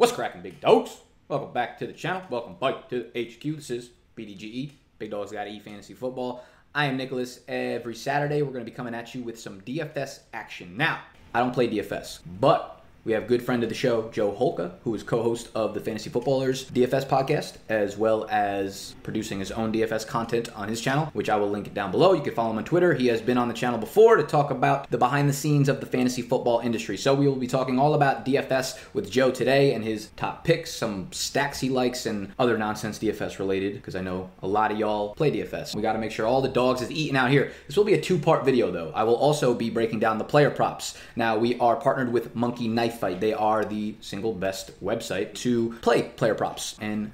What's cracking, big dogs? Welcome back to the channel. Welcome back to HQ. This is BDGE, Big Dogs Got E Fantasy Football. I am Nicholas. Every Saturday, we're going to be coming at you with some DFS action. Now, I don't play DFS, but we have good friend of the show, Joe Holka, who is co-host of the Fantasy Footballers DFS podcast, as well as producing his own DFS content on his channel, which I will link down below. You can follow him on Twitter. He has been on the channel before to talk about the behind the scenes of the fantasy football industry. So we will be talking all about DFS with Joe today and his top picks, some stacks he likes, and other nonsense DFS related, because I know a lot of y'all play DFS. We got to make sure all the dogs is eating out here. This will be a two-part video though. I will also be breaking down the player props. Now we are partnered with Monkey Knife Fight. They are the single best website to play player props and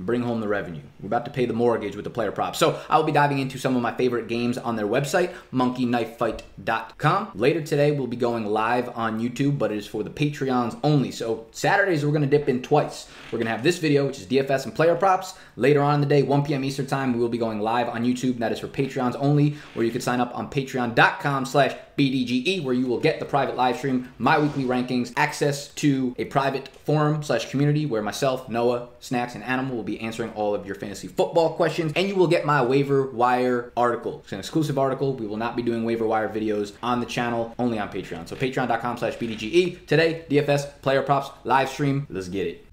bring home the revenue. We're about to pay the mortgage with the player props. So I'll be diving into some of my favorite games on their website, monkeyknifefight.com. Later today, we'll be going live on YouTube, but it is for the Patreons only. So Saturdays, we're going to dip in twice. We're going to have this video, which is DFS and player props. Later on in the day, 1 p.m. Eastern time, we will be going live on YouTube. That is for Patreons only, where you can sign up on patreon.com slash BDGE, where you will get the private live stream, my weekly rankings, access to a private forum slash community where myself, Noah, Snacks, and Animal will be answering all of your fantasy football questions, and you will get my waiver wire article. It's an exclusive article. We will not be doing waiver wire videos on the channel, only on Patreon. So patreon.com slash BDGE. Today, DFS, player props, live stream. Let's get it.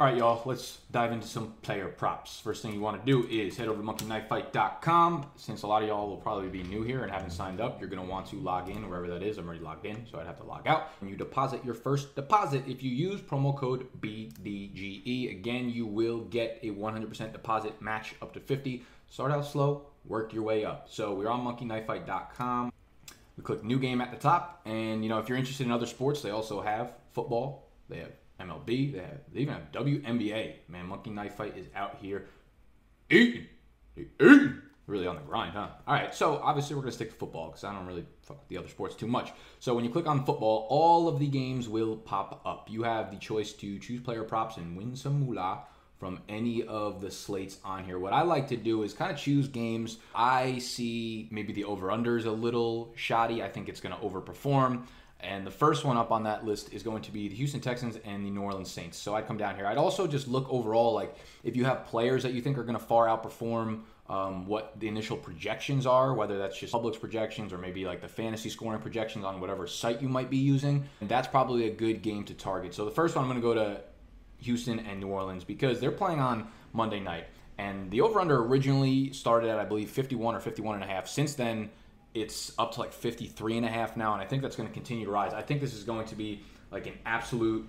All right, y'all, let's dive into some player props. First thing you want to do is head over to monkeyknifefight.com. Since a lot of y'all will probably be new here and haven't signed up, you're going to want to log in wherever that is. I'm already logged in, so I'd have to log out. When you deposit your first deposit, if you use promo code BDGE, again, you will get a 100% deposit match up to 50. Start out slow, work your way up. So we're on monkeyknifefight.com. We click new game at the top, and you know if you're interested in other sports, they also have football. They have MLB. They, have, they even have WNBA. Man, Monkey Knife Fight is out here eating, eating. Really on the grind, huh? All right, so obviously we're gonna stick to football because I don't really fuck with the other sports too much. So when you click on football, all of the games will pop up. You have the choice to choose player props and win some moolah from any of the slates on here. What I like to do is kind of choose games I see maybe the over under is a little shoddy. I think it's going to overperform. And the first one up on that list is going to be the Houston Texans and the New Orleans Saints. So I'd come down here. I'd also just look overall, like if you have players that you think are going to far outperform um, what the initial projections are, whether that's just Publix projections or maybe like the fantasy scoring projections on whatever site you might be using. And that's probably a good game to target. So the first one, I'm going to go to Houston and New Orleans because they're playing on Monday night. And the over under originally started at, I believe, 51 or 51 and a half. Since then, it's up to like 53 and a half now, and I think that's going to continue to rise. I think this is going to be like an absolute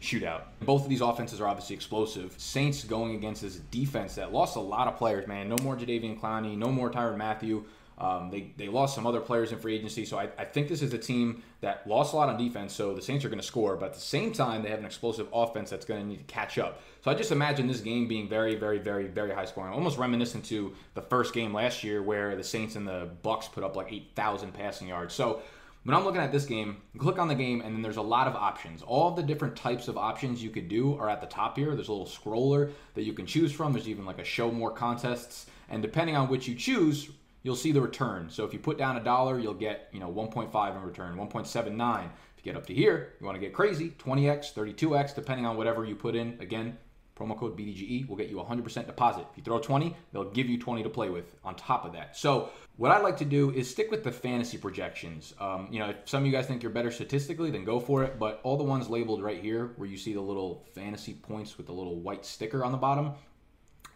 shootout. Both of these offenses are obviously explosive. Saints going against this defense that lost a lot of players, man. No more Jadeveon Clowney, no more Tyrann Mathieu. Um, they, they lost some other players in free agency, so I, I think this is a team that lost a lot on defense, so the Saints are going to score, but at the same time, they have an explosive offense that's going to need to catch up. So I just imagine this game being very, very, very, very high scoring, almost reminiscent to the first game last year where the Saints and the Bucs put up like 8,000 passing yards. So when I'm looking at this game, click on the game, and then there's a lot of options. All of the different types of options you could do are at the top here. There's a little scroller that you can choose from. There's even like a show more contests. And depending on which you choose, you'll see the return. So if you put down a dollar, you'll get, you know, 1.5 in return, 1.79. If you get up to here, you want to get crazy, 20x, 32x, depending on whatever you put in. Again, promo code BDGE will get you 100% deposit. If you throw 20, they'll give you 20 to play with on top of that. So what I like to do is stick with the fantasy projections. Um, you know, if some of you guys think you're better statistically, then go for it. But all the ones labeled right here, where you see the little fantasy points with the little white sticker on the bottom,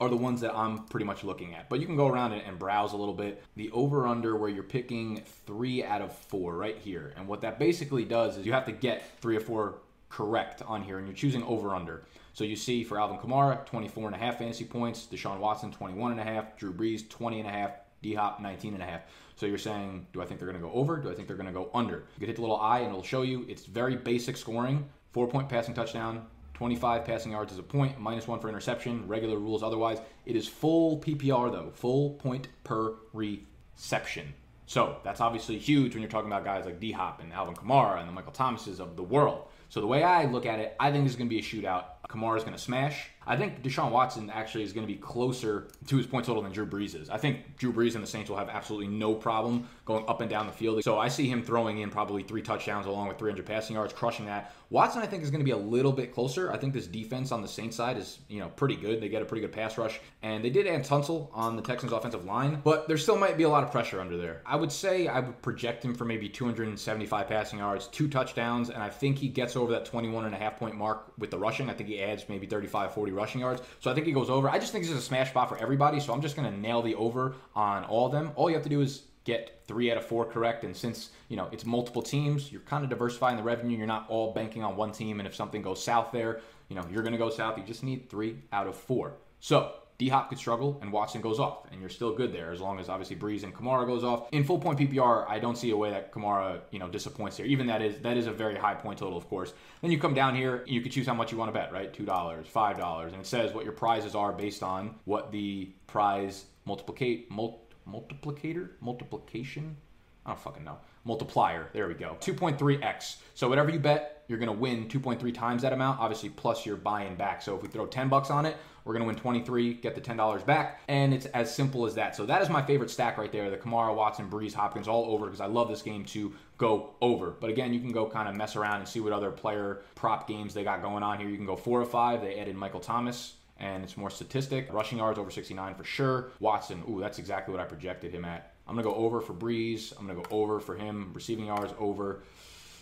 are the ones that I'm pretty much looking at. But you can go around and, and browse a little bit. The over under where you're picking three out of four right here. And what that basically does is you have to get three or four correct on here and you're choosing over under. So you see for Alvin Kamara, 24 and a half fantasy points, Deshaun Watson, 21 and a half, Drew Brees, 20 and a half, D Hop, 19 and a half. So you're saying, do I think they're going to go over? Do I think they're going to go under? You can hit the little eye and it'll show you it's very basic scoring. Four point passing touchdown, 25 passing yards is a point, minus one for interception, regular rules otherwise. It is full PPR though, full point per reception. So that's obviously huge when you're talking about guys like D Hop and Alvin Kamara and the Michael Thomases of the world. So the way I look at it, I think this is going to be a shootout. Kamara is going to smash. I think Deshaun Watson actually is going to be closer to his point total than Drew Brees is. I think Drew Brees and the Saints will have absolutely no problem going up and down the field. So I see him throwing in probably three touchdowns along with 300 passing yards, crushing that. Watson, I think, is going to be a little bit closer. I think this defense on the Saints side is, you know, pretty good. They get a pretty good pass rush, and they did add Tunsil on the Texans' offensive line, but there still might be a lot of pressure under there. I would say I would project him for maybe 275 passing yards, two touchdowns, and I think he gets over that 21 and a half point mark with the rushing. I think he adds maybe 35, 40 rushing yards. So I think he goes over. I just think this is a smash spot for everybody. So I'm just going to nail the over on all of them. All you have to do is get three out of four correct. And since you know it's multiple teams, you're kind of diversifying the revenue. You're not all banking on one team. And if something goes south there, you know you're going to go south. You just need three out of four. So D Hop could struggle and Watson goes off, and you're still good there as long as obviously Brees and Kamara goes off. In full point PPR, I don't see a way that Kamara you know disappoints here. Even that is that is a very high point total, of course. Then you come down here, you can choose how much you want to bet, right? Two dollars, five dollars, and it says what your prizes are based on what the prize multiplicate mul- multiplicator multiplication. I don't fucking know multiplier. There we go. 2.3x. So whatever you bet, you're to win 2.3 times that amount, obviously plus you're buying back. So if we throw 10 bucks on it, we're going to win 23, get the $10 back, and it's as simple as that. So that is my favorite stack right there, the Kamara, Watson, Brees, Hopkins all over because I love this game to go over. But again, you can go kind of mess around and see what other player prop games they got going on here. You can go 4 or 5. They added Michael Thomas and it's more statistic. Rushing yards over 69 for sure. Watson, ooh, that's exactly what I projected him at. I'm going to go over for Brees. I'm going to go over for him. Receiving yards over.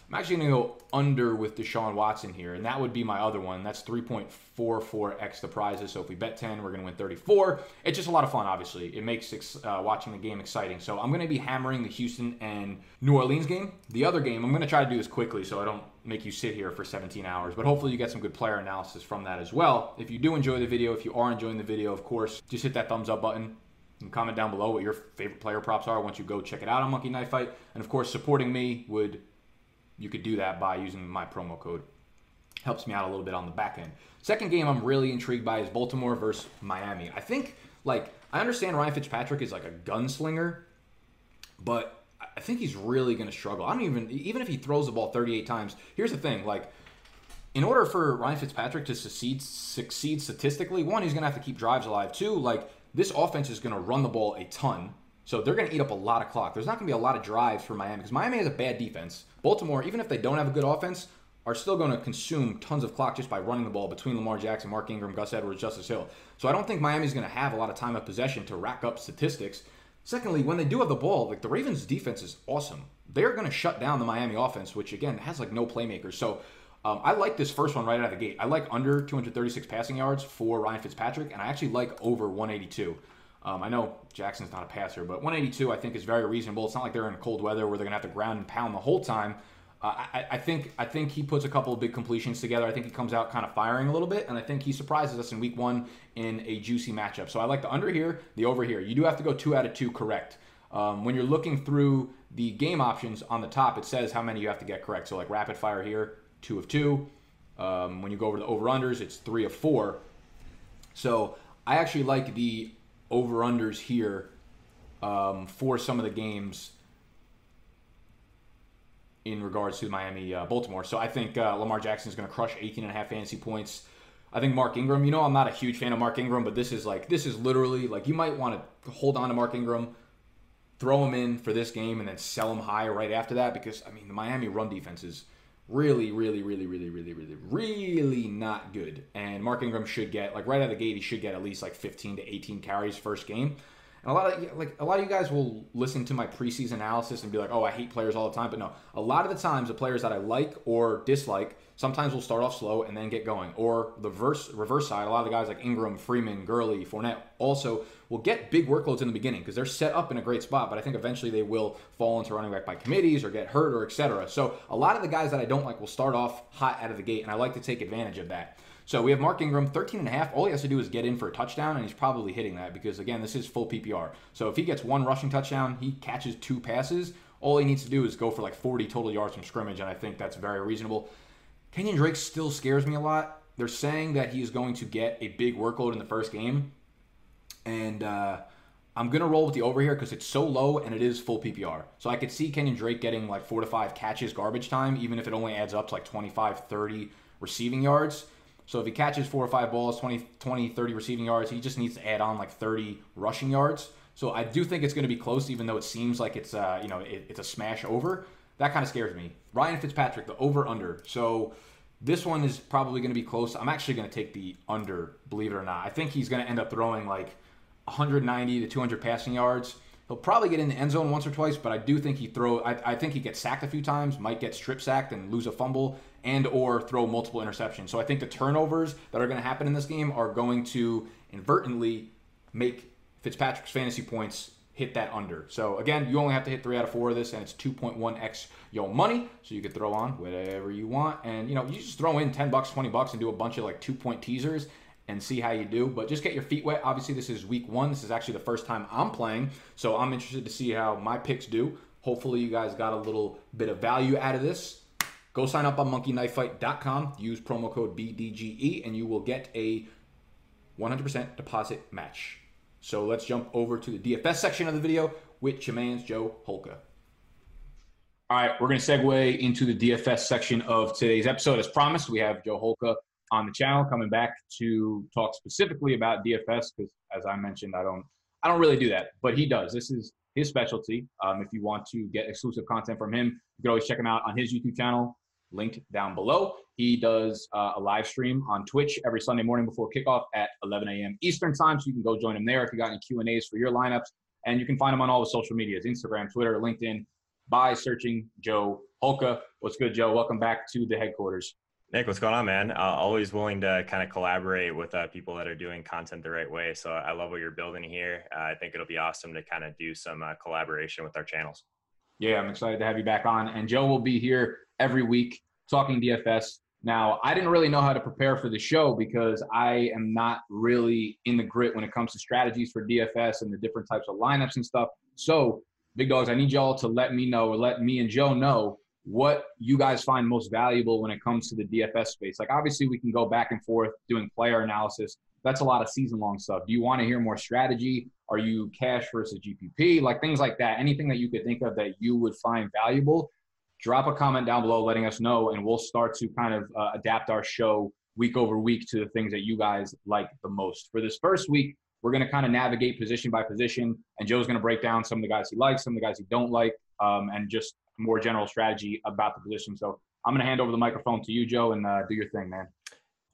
I'm actually going to go under with Deshaun Watson here, and that would be my other one. That's 3.44x the prizes. So if we bet 10, we're going to win 34. It's just a lot of fun, obviously. It makes uh, watching the game exciting. So I'm going to be hammering the Houston and New Orleans game. The other game, I'm going to try to do this quickly so I don't make you sit here for 17 hours, but hopefully you get some good player analysis from that as well. If you do enjoy the video, if you are enjoying the video, of course, just hit that thumbs up button and comment down below what your favorite player props are once you go check it out on Monkey Knife Fight. And of course, supporting me would you could do that by using my promo code. Helps me out a little bit on the back end. Second game I'm really intrigued by is Baltimore versus Miami. I think like I understand Ryan Fitzpatrick is like a gunslinger, but I think he's really going to struggle. I don't even even if he throws the ball 38 times. Here's the thing, like in order for Ryan Fitzpatrick to succeed succeed statistically, one he's going to have to keep drives alive. Two, like this offense is going to run the ball a ton. So they're going to eat up a lot of clock. There's not going to be a lot of drives for Miami because Miami has a bad defense. Baltimore, even if they don't have a good offense, are still going to consume tons of clock just by running the ball between Lamar Jackson, Mark Ingram, Gus Edwards, Justice Hill. So I don't think Miami's going to have a lot of time of possession to rack up statistics. Secondly, when they do have the ball, like the Ravens' defense is awesome. They're going to shut down the Miami offense, which again has like no playmakers. So um, I like this first one right out of the gate. I like under 236 passing yards for Ryan Fitzpatrick, and I actually like over 182. Um, I know Jackson's not a passer, but 182 I think is very reasonable. It's not like they're in cold weather where they're gonna have to ground and pound the whole time. Uh, I, I, think I think he puts a couple of big completions together. I think he comes out kind of firing a little bit, and I think he surprises us in week one in a juicy matchup. So I like the under here, the over here. You do have to go two out of two correct. Um, when you're looking through the game options on the top, it says how many you have to get correct. So like rapid fire here, two of two. Um, when you go over the over unders, it's three of four. So I actually like the over unders here um, for some of the games in regards to Miami uh, Baltimore. So I think uh, Lamar Jackson is going to crush 18 and a half fantasy points. I think Mark Ingram, you know, I'm not a huge fan of Mark Ingram, but this is like, this is literally like you might want to hold on to Mark Ingram, throw him in for this game, and then sell him high right after that because, I mean, the Miami run defense is really, really, really, really, really, really, really not good. And Mark Ingram should get like right out of the gate, he should get at least like 15 to 18 carries first game. And a lot of like a lot of you guys will listen to my preseason analysis and be like, "Oh, I hate players all the time." But no, a lot of the times the players that I like or dislike sometimes we'll start off slow and then get going. Or the reverse reverse side, a lot of the guys like Ingram, Freeman, Gurley, Fournette also will get big workloads in the beginning because they're set up in a great spot. But I think eventually they will fall into running back by committees or get hurt or etc. So a lot of the guys that I don't like will start off hot out of the gate, and I like to take advantage of that. So we have Mark Ingram, 13 and a half. All he has to do is get in for a touchdown, and he's probably hitting that because, again, this is full PPR. So if he gets one rushing touchdown, he catches two passes. All he needs to do is go for like 40 total yards from scrimmage, and I think that's very reasonable. Kenyan Drake still scares me a lot. They're saying that he is going to get a big workload in the first game, and uh, I'm gonna roll with the over here because it's so low and it is full PPR. So I could see Kenyan Drake getting like four to five catches garbage time, even if it only adds up to like 25, 30 receiving yards. So if he catches four or five balls, 20, 20 30 receiving yards, he just needs to add on like 30 rushing yards. So I do think it's going to be close, even though it seems like it's uh, you know it, it's a smash over. That kind of scares me. Ryan Fitzpatrick, the over under. So this one is probably going to be close. I'm actually going to take the under, believe it or not. I think he's going to end up throwing like 190 to 200 passing yards. He'll probably get in the end zone once or twice, but I do think he throw. I, I think he gets sacked a few times, might get strip sacked and lose a fumble, and or throw multiple interceptions. So I think the turnovers that are going to happen in this game are going to inadvertently make Fitzpatrick's fantasy points hit that under. So again, you only have to hit three out of four of this, and it's 2.1x your money. So you could throw on whatever you want, and you know you just throw in 10 bucks, 20 bucks, and do a bunch of like two point teasers and see how you do. But just get your feet wet. Obviously, this is week one. This is actually the first time I'm playing, so I'm interested to see how my picks do. Hopefully, you guys got a little bit of value out of this. Go sign up on monkeyknifefight.com. Use promo code BDGE, and you will get a 100% deposit match. So let's jump over to the DFS section of the video with your man's Joe Holka. All right, we're going to segue into the DFS section of today's episode. As promised, we have Joe Holka on the channel coming back to talk specifically about DFS because, as I mentioned, I don't I don't really do that, but he does. This is his specialty. Um, if you want to get exclusive content from him, you can always check him out on his YouTube channel, linked down below. He does uh, a live stream on Twitch every Sunday morning before kickoff at 11 a.m. Eastern time. So you can go join him there if you got any Q and A's for your lineups. And you can find him on all the social medias: Instagram, Twitter, LinkedIn, by searching Joe Holka. What's good, Joe? Welcome back to the headquarters. Nick, what's going on, man? Uh, always willing to kind of collaborate with uh, people that are doing content the right way. So I love what you're building here. Uh, I think it'll be awesome to kind of do some uh, collaboration with our channels. Yeah, I'm excited to have you back on. And Joe will be here every week talking DFS. Now, I didn't really know how to prepare for the show because I am not really in the grit when it comes to strategies for DFS and the different types of lineups and stuff. So, big dogs, I need y'all to let me know or let me and Joe know what you guys find most valuable when it comes to the DFS space. Like, obviously, we can go back and forth doing player analysis. That's a lot of season long stuff. Do you want to hear more strategy? Are you cash versus GPP? Like, things like that. Anything that you could think of that you would find valuable drop a comment down below letting us know, and we'll start to kind of uh, adapt our show week over week to the things that you guys like the most. For this first week, we're going to kind of navigate position by position, and Joe's going to break down some of the guys he likes, some of the guys he don't like, um, and just more general strategy about the position. So I'm going to hand over the microphone to you, Joe, and uh, do your thing, man.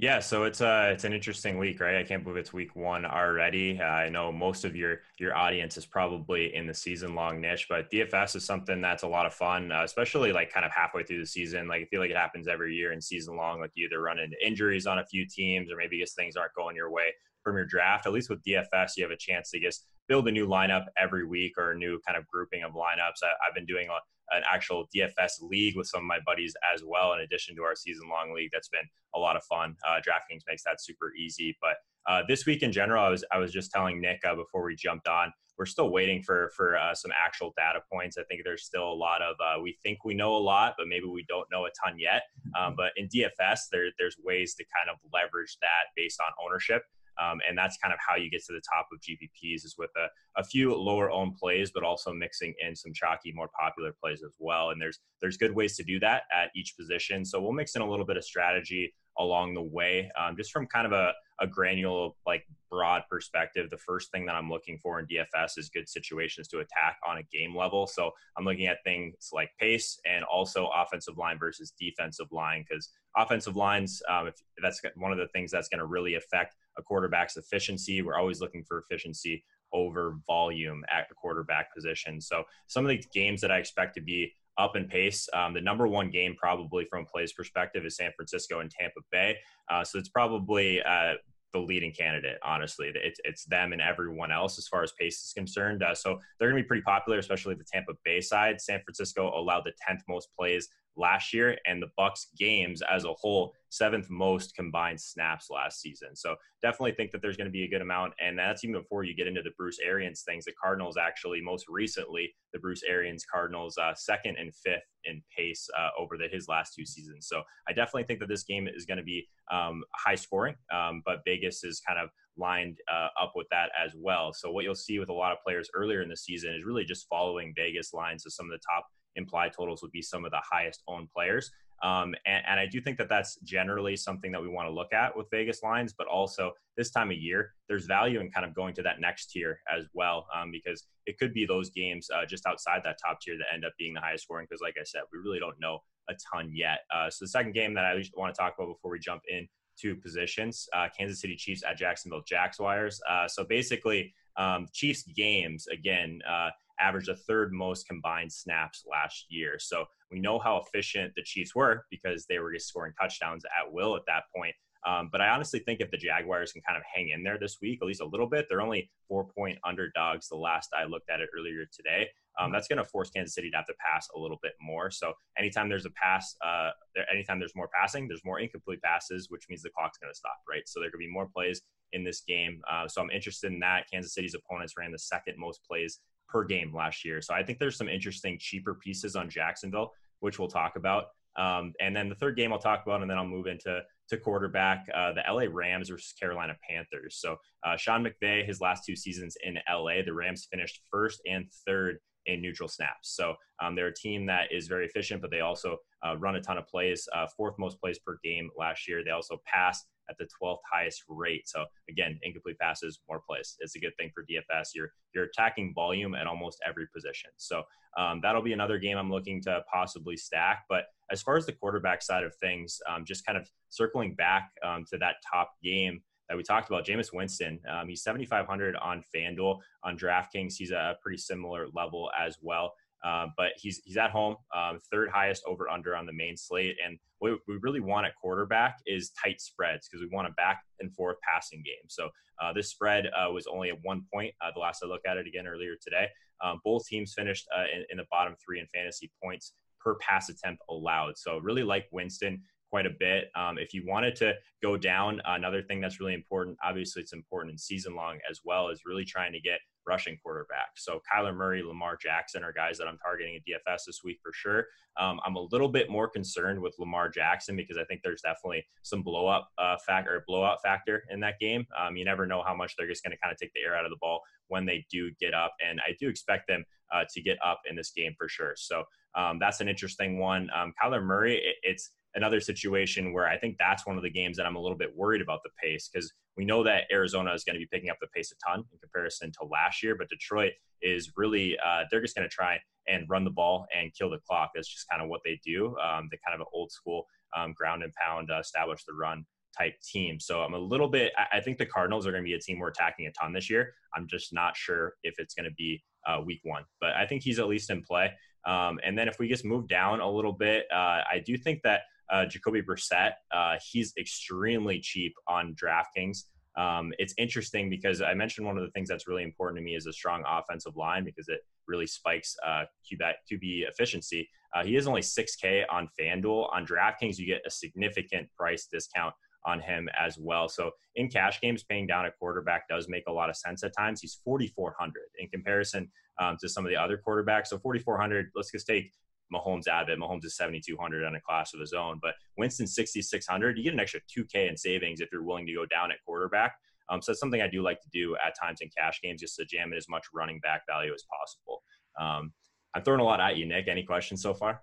Yeah, so it's uh it's an interesting week, right? I can't believe it's week one already. Uh, I know most of your your audience is probably in the season long niche, but DFS is something that's a lot of fun, uh, especially like kind of halfway through the season. Like I feel like it happens every year in season long. Like you either run into injuries on a few teams, or maybe just things aren't going your way from your draft. At least with DFS, you have a chance to just build a new lineup every week or a new kind of grouping of lineups. I, have been doing a an actual DFS league with some of my buddies as well, in addition to our season long league. That's been a lot of fun. Uh, DraftKings makes that super easy. But uh, this week in general, I was I was just telling Nick uh, before we jumped on, we're still waiting for for uh, some actual data points. I think there's still a lot of uh, we think we know a lot, but maybe we don't know a ton yet. Um, but in DFS, there there's ways to kind of leverage that based on ownership. Um, and that's kind of how you get to the top of GPPs is with a, a few lower owned plays, but also mixing in some chalky, more popular plays as well. And there's there's good ways to do that at each position. So we'll mix in a little bit of strategy along the way, um, just from kind of a, a granular, like broad perspective. The first thing that I'm looking for in DFS is good situations to attack on a game level. So I'm looking at things like pace and also offensive line versus defensive line because offensive lines, um, if that's one of the things that's going to really affect a quarterback's efficiency. We're always looking for efficiency over volume at the quarterback position. So some of the games that I expect to be up in pace. Um, the number one game, probably from plays perspective, is San Francisco and Tampa Bay. Uh, so it's probably uh, the leading candidate, honestly. It's, it's them and everyone else as far as pace is concerned. Uh, so they're going to be pretty popular, especially the Tampa Bay side. San Francisco allowed the 10th most plays last year, and the Bucs games as a whole seventh most combined snaps last season. So definitely think that there's going to be a good amount, and that's even before you get into the Bruce Arians things. The Cardinals actually most recently the Bruce Arians Cardinals uh, second and fifth in pace uh, over the, his last two seasons. So I definitely think that this game is going to be um, high scoring, um, but Vegas is kind of lined uh, up with that as well. So what you'll see with a lot of players earlier in the season is really just following Vegas lines. So some of the top implied totals would be some of the highest owned players. Um, and, and, I do think that that's generally something that we want to look at with Vegas lines, but also this time of year, there's value in kind of going to that next tier as well, um, because it could be those games uh, just outside that top tier that end up being the highest scoring. Because, like I said, we really don't know a ton yet. Uh, so the second game that I want to talk about before we jump in to positions, uh, Kansas City Chiefs at Jacksonville Jaguars. Uh, so basically, um, Chiefs games again uh, averaged a third most combined snaps last year. So we know how efficient the Chiefs were because they were just scoring touchdowns at will at that point. Um, but I honestly think if the Jaguars can kind of hang in there this week, at least a little bit, they're only four point underdogs the last I looked at it earlier today. Um, that's going to force Kansas City to have to pass a little bit more. So anytime there's a pass, uh, anytime there's more passing, there's more incomplete passes, which means the clock's going to stop, right? So there could be more plays in this game. Uh, so I'm interested in that. Kansas City's opponents ran the second most plays per game last year. So I think there's some interesting cheaper pieces on Jacksonville, which we'll talk about. Um, and then the third game I'll talk about, and then I'll move into to quarterback uh, the LA Rams versus Carolina Panthers. So uh, Sean McVay, his last two seasons in LA, the Rams finished first and third in neutral snaps. So um, they're a team that is very efficient, but they also uh, run a ton of plays, uh, fourth most plays per game last year. They also pass at the 12th highest rate. So again, incomplete passes, more plays. It's a good thing for DFS. You're you're attacking volume at almost every position. So um, that'll be another game I'm looking to possibly stack. But as far as the quarterback side of things, um, just kind of circling back um, to that top game that we talked about, Jameis Winston. Um, he's 7,500 on FanDuel. On DraftKings, he's a pretty similar level as well. Um, but he's he's at home, um, third highest over under on the main slate. And what we really want at quarterback is tight spreads because we want a back and forth passing game. So uh, this spread uh, was only at one point. Uh, the last I looked at it again earlier today, um, both teams finished uh, in, in, the bottom three in fantasy points per pass attempt allowed. So really like Winston quite a bit. Um, if you wanted to go down, another thing that's really important, obviously it's important in season long as well, is really trying to get rushing quarterback. So Kyler Murray, Lamar Jackson are guys that I'm targeting at DFS this week for sure. Um, I'm a little bit more concerned with Lamar Jackson because I think there's definitely some blow up uh, factor or blowout factor in that game. Um, you never know how much they're just going to kind of take the air out of the ball when they do get up, and I do expect them uh, to get up in this game for sure. So um, that's an interesting one. Um, Kyler Murray, it, it's another situation where I think that's one of the games that I'm a little bit worried about the pace because we know that Arizona is going to be picking up the pace a ton in comparison to last year, but Detroit is really uh, they're just going to try and run the ball and kill the clock. That's just kind of what they do. Um, they kind of an old school um, ground and pound, uh, establish the run type team. So I'm a little bit. I think the Cardinals are going to be a team we're attacking a ton this year. I'm just not sure if it's going to be uh, week one, but I think he's at least in play. Um, and then if we just move down a little bit, uh, I do think that uh, Jacoby Brissett. Uh, he's extremely cheap on DraftKings. Um, it's interesting because I mentioned one of the things that's really important to me is a strong offensive line because it really spikes uh, QB, efficiency. Uh, he is only 6K on FanDuel. On DraftKings, you get a significant price discount on him as well. So in cash games, paying down a quarterback does make a lot of sense at times. He's 4,400 in comparison um, to some of the other quarterbacks. So 4,400, let's just take Mahomes it. Mahomes is 7,200 on a class of his own, but Winston 6,600. You get an extra 2K in savings if you're willing to go down at quarterback. Um, so it's something I do like to do at times in cash games, just to jam in as much running back value as possible. Um, I'm throwing a lot at you, Nick. Any questions so far?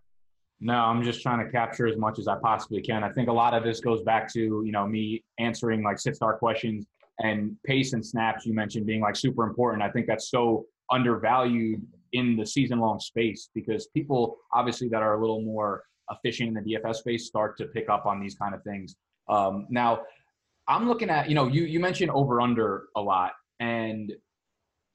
No, I'm just trying to capture as much as I possibly can. I think a lot of this goes back to you know me answering like six star questions and pace and snaps you mentioned being like super important. I think that's so undervalued in the season long space because people obviously that are a little more efficient in the DFS space start to pick up on these kind of things. Um, now, I'm looking at you know you you mentioned over under a lot, and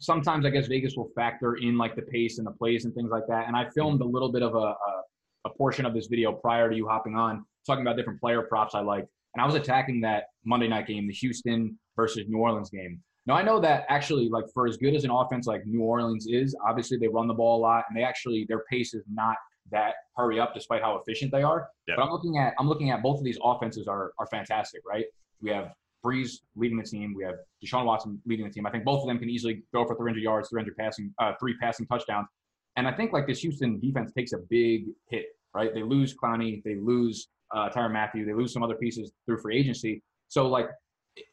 sometimes I guess Vegas will factor in like the pace and the plays and things like that. And I filmed a little bit of a, a, a portion of this video prior to you hopping on, talking about different player props I like, and I was attacking that Monday night game, the Houston versus New Orleans game. Now I know that actually, like for as good as an offense like New Orleans is, obviously they run the ball a lot, and they actually their pace is not that hurry up, despite how efficient they are. Yep. But I'm looking at I'm looking at both of these offenses are are fantastic, right? We have Brees leading the team. We have Deshaun Watson leading the team. I think both of them can easily go for 300 yards, 300 passing, uh, three passing touchdowns. And I think like this Houston defense takes a big hit, right? They lose Clowney, they lose uh, Tyrann Mathieu, they lose some other pieces through free agency. So like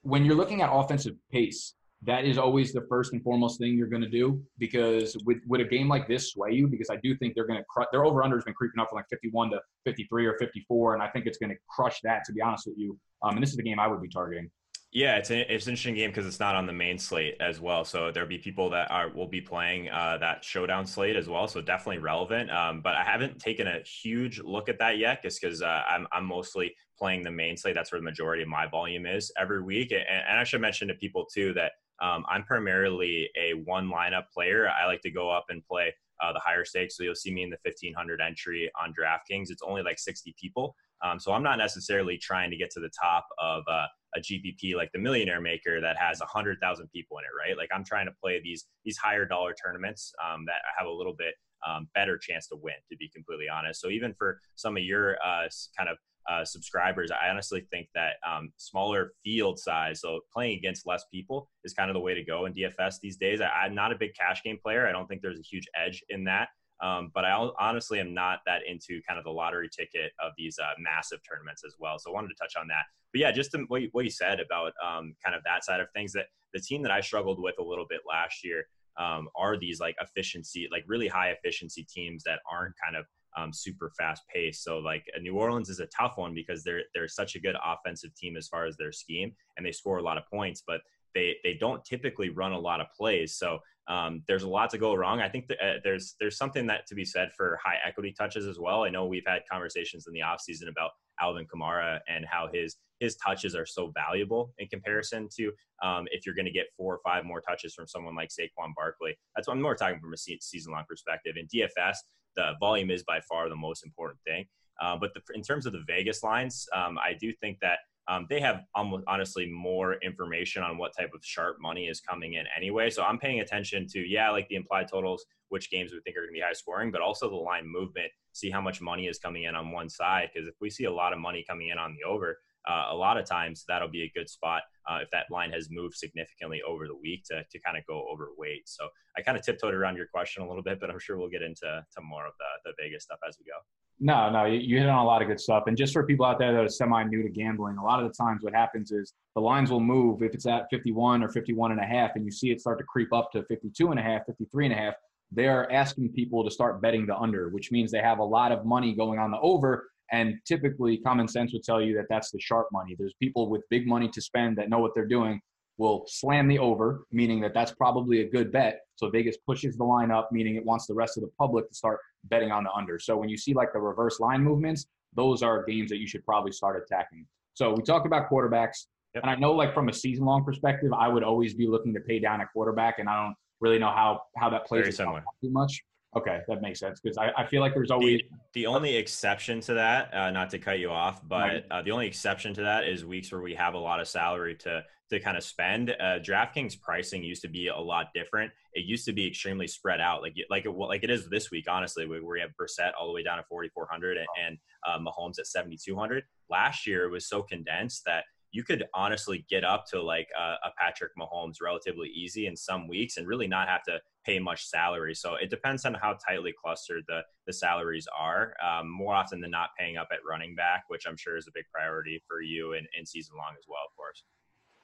when you're looking at offensive pace, that is always the first and foremost thing you're going to do because with, with a game like this sway you because I do think they're going to crush their over under has been creeping up from like 51 to 53 or 54 and I think it's going to crush that to be honest with you um, and this is the game I would be targeting. Yeah, it's an, it's an interesting game because it's not on the main slate as well. So there'll be people that are will be playing uh, that showdown slate as well. So definitely relevant. Um, but I haven't taken a huge look at that yet, just because uh, I'm I'm mostly playing the main slate. That's where the majority of my volume is every week. And, and I should mention to people too that um, I'm primarily a one lineup player. I like to go up and play uh, the higher stakes. So you'll see me in the 1500 entry on DraftKings. It's only like 60 people. Um, so I'm not necessarily trying to get to the top of uh, a GPP like the Millionaire Maker that has 100,000 people in it, right? Like I'm trying to play these these higher dollar tournaments um, that have a little bit um, better chance to win, to be completely honest. So even for some of your uh, kind of uh, subscribers, I honestly think that um, smaller field size, so playing against less people, is kind of the way to go in DFS these days. I, am not a big cash game player. I don't think there's a huge edge in that. Um, but I honestly am not that into kind of the lottery ticket of these uh, massive tournaments as well. So I wanted to touch on that. But yeah, just what you, what you said about um, kind of that side of things, that the team that I struggled with a little bit last year um, are these like efficiency, like really high efficiency teams that aren't kind of um, super fast pace. So like uh, New Orleans is a tough one because they're they're such a good offensive team as far as their scheme, and they score a lot of points, but they they don't typically run a lot of plays. So um, there's a lot to go wrong. I think uh, there's there's something that to be said for high equity touches as well. I know we've had conversations in the offseason about Alvin Kamara and how his his touches are so valuable in comparison to um, if you're going to get four or five more touches from someone like Saquon Barkley. That's what I'm more talking from a season long perspective. In DFS, the volume is by far the most important thing. Uh, but the, in terms of the Vegas lines, um, I do think that um, they have almost honestly more information on what type of sharp money is coming in anyway. So I'm paying attention to yeah, like the implied totals, which games we think are going to be high scoring, but also the line movement. See how much money is coming in on one side because if we see a lot of money coming in on the over, uh, a lot of times that'll be a good spot uh, if that line has moved significantly over the week to, to kind of go overweight. So I kind of tiptoed around your question a little bit, but I'm sure we'll get into to more of the, the Vegas stuff as we go. No, no, you, hit on a lot of good stuff. And just for people out there that are semi new to gambling, a lot of the times what happens is the lines will move if it's at 51 or 51 and a half, and you see it start to creep up to 52 and a half, 53 and a half. They're asking people to start betting the under, which means they have a lot of money going on the over. And typically, common sense would tell you that that's the sharp money. There's people with big money to spend that know what they're doing will slam the over, meaning that that's probably a good bet. So Vegas pushes the line up, meaning it wants the rest of the public to start betting on the under. So when you see like the reverse line movements, those are games that you should probably start attacking. So we talked about quarterbacks. Yep. And I know like from a season long perspective, I would always be looking to pay down a quarterback. And I don't really know how how that plays too much. Okay, that makes sense because I, I feel like there's always the, the only exception to that. Uh, not to cut you off, but uh, the only exception to that is weeks where we have a lot of salary to to kind of spend. Uh, DraftKings pricing used to be a lot different. It used to be extremely spread out, like like it, like it is this week. Honestly, where we have Brissett all the way down to 4,400 and, and uh, Mahomes at 7,200. Last year it was so condensed that you could honestly get up to like a, a, Patrick Mahomes relatively easy in some weeks and really not have to pay much salary. So it depends on how tightly clustered the, the salaries are. Um, more often than not, paying up at running back, which I'm sure is a big priority for you in, in season long as well, of course.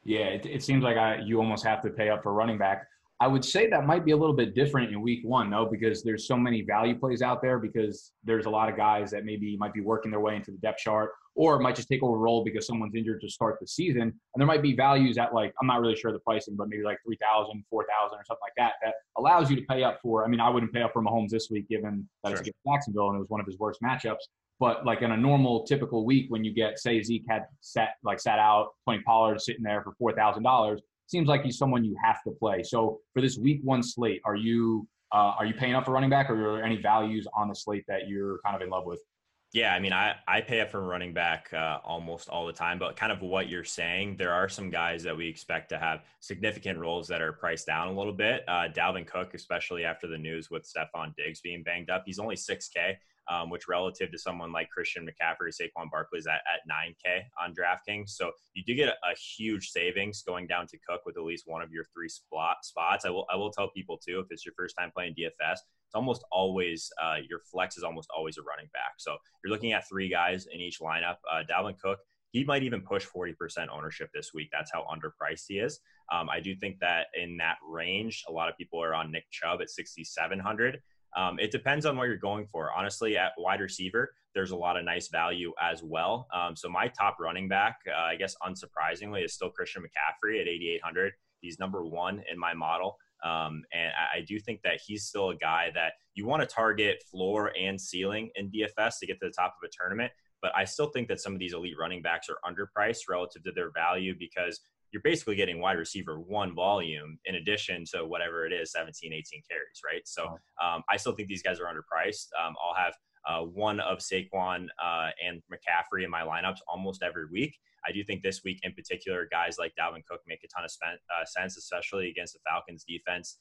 Yeah, it, it seems like I, you almost have to pay up for running back. I would say that might be a little bit different in week one, though, because there's so many value plays out there because there's a lot of guys that maybe might be working their way into the depth chart or it might just take over a role because someone's injured to start the season. And there might be values at like, I'm not really sure the pricing, but maybe like 3,000, 4,000 or something like that, that allows you to pay up for. I mean, I wouldn't pay up for Mahomes this week given that sure. it's against Jacksonville and it was one of his worst matchups. But like in a normal, typical week when you get, say, Zeke had sat like sat out, Tony Pollard sitting there for four thousand dollars, seems like he's someone you have to play. So for this week one slate, are you uh, are you paying up for running back, or are there any values on the slate that you're kind of in love with? Yeah, I mean, I, I pay up for running back uh, almost all the time, but kind of what you're saying, there are some guys that we expect to have significant roles that are priced down a little bit. Uh, Dalvin Cook, especially after the news with Stefon Diggs being banged up, he's only 6K, um, which relative to someone like Christian McCaffrey, Saquon Barkley is at, at 9K on DraftKings. So you do get a, a, huge savings going down to Cook with at least one of your three spot spots. I will I will tell people too if it's your first time playing DFS, almost always uh, your flex is almost always a running back. So you're looking at three guys in each lineup. Uh, Dalvin Cook, he might even push 40% ownership this week. That's how underpriced he is. Um, I do think that in that range, a lot of people are on Nick Chubb at 6,700. Um, it depends on what you're going for. Honestly, at wide receiver, there's a lot of nice value as well. Um, so my top running back, uh, I guess unsurprisingly, is still Christian McCaffrey at 8,800. He's number one in my model. Um, and I, I, do think that he's still a guy that you want to target floor and ceiling in DFS to get to the top of a tournament. But I still think that some of these elite running backs are underpriced relative to their value because you're basically getting wide receiver one volume in addition to whatever it is 17 18 carries right so um, i still think these guys are underpriced um, i'll have uh, one of Saquon uh, and McCaffrey in my lineups almost every week. I do think this week in particular, guys like Dalvin Cook make a ton of spent, uh, sense, especially against the Falcons defense.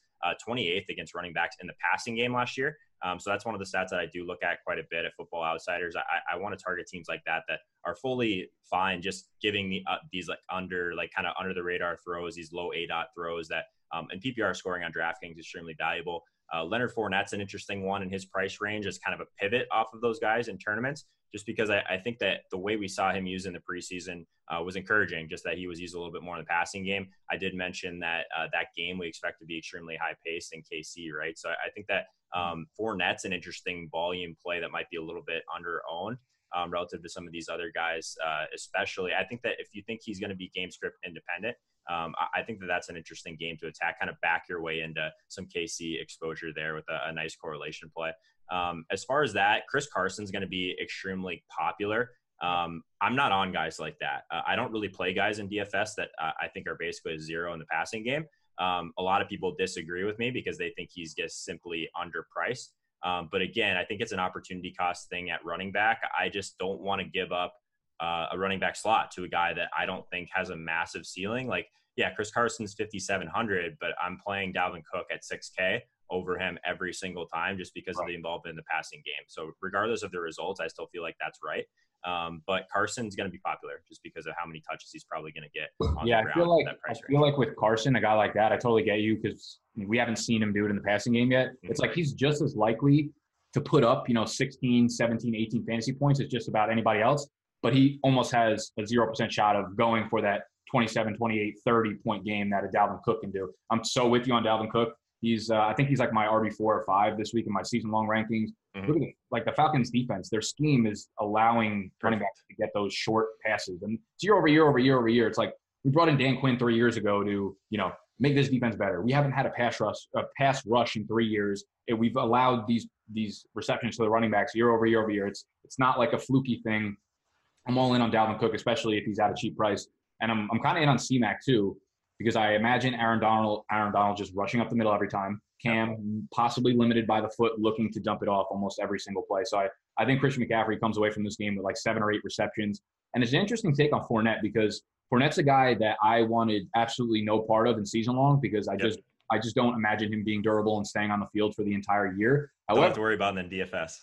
28th uh, against running backs in the passing game last year. Um, so that's one of the stats that I do look at quite a bit at Football Outsiders. I, I want to target teams like that that are fully fine, just giving me uh, these like under, like kind of under the radar throws, these low aDOT throws that, um, and PPR scoring on DraftKings is extremely valuable. Uh, Leonard Fournette's an interesting one in his price range as kind of a pivot off of those guys in tournaments, just because I, I think that the way we saw him use in the preseason uh, was encouraging, just that he was used a little bit more in the passing game. I did mention that uh, that game we expect to be extremely high paced in KC, right? So I, think that um, Fournette's an interesting volume play that might be a little bit under owned. Um, relative to some of these other guys, uh, especially. I think that if you think he's going to be game script independent, um, I, think that that's an interesting game to attack, kind of back your way into some KC exposure there with a, a nice correlation play. Um, as far as that, Chris Carson's going to be extremely popular. Um, I'm not on guys like that. Uh, I don't really play guys in DFS that uh, I think are basically zero in the passing game. Um, a lot of people disagree with me because they think he's just simply underpriced. Um, but again, I think it's an opportunity cost thing at running back. I just don't want to give up uh, a running back slot to a guy that I don't think has a massive ceiling. Like, yeah, Chris Carson's 5,700, but I'm playing Dalvin Cook at 6K over him every single time just because right. of the involvement in the passing game. So, regardless of the results, I still feel like that's right. Um, but Carson's going to be popular just because of how many touches he's probably going to get. yeah, I feel like I feel like with Carson, a guy like that, I totally get you because we haven't seen him do it in the passing game yet. Mm-hmm. It's like he's just as likely to put up, you know, 16, 17, 18 fantasy points as just about anybody else but he almost has a 0% shot of going for that 27, 28, 30 point game that a Dalvin Cook can do. I'm so with you on Dalvin Cook. He's, uh, I think he's like my RB four or five this week in my season long rankings. Mm-hmm. Look at the, like the Falcons defense. Their scheme is allowing Perfect. running backs to get those short passes, and it's year over year over year over year. It's like we brought in Dan Quinn three years ago to you know make this defense better. We haven't had a pass rush a pass rush in three years. And we've allowed these these receptions to the running backs year over year over year. It's it's not like a fluky thing I'm all in on Dalvin Cook, especially if he's at a cheap price. And I'm, I'm kind of in on CMAC too, because I imagine Aaron Donald, Aaron Donald just rushing up the middle every time. Cam possibly limited by the foot, looking to dump it off almost every single play. So I, I think Christian McCaffrey comes away from this game with like seven or eight receptions. And it's an interesting take on Fournette because Fournette's a guy that I wanted absolutely no part of in season long because I yep. just I just don't imagine him being durable and staying on the field for the entire year. However, don't have to worry about him in DFS.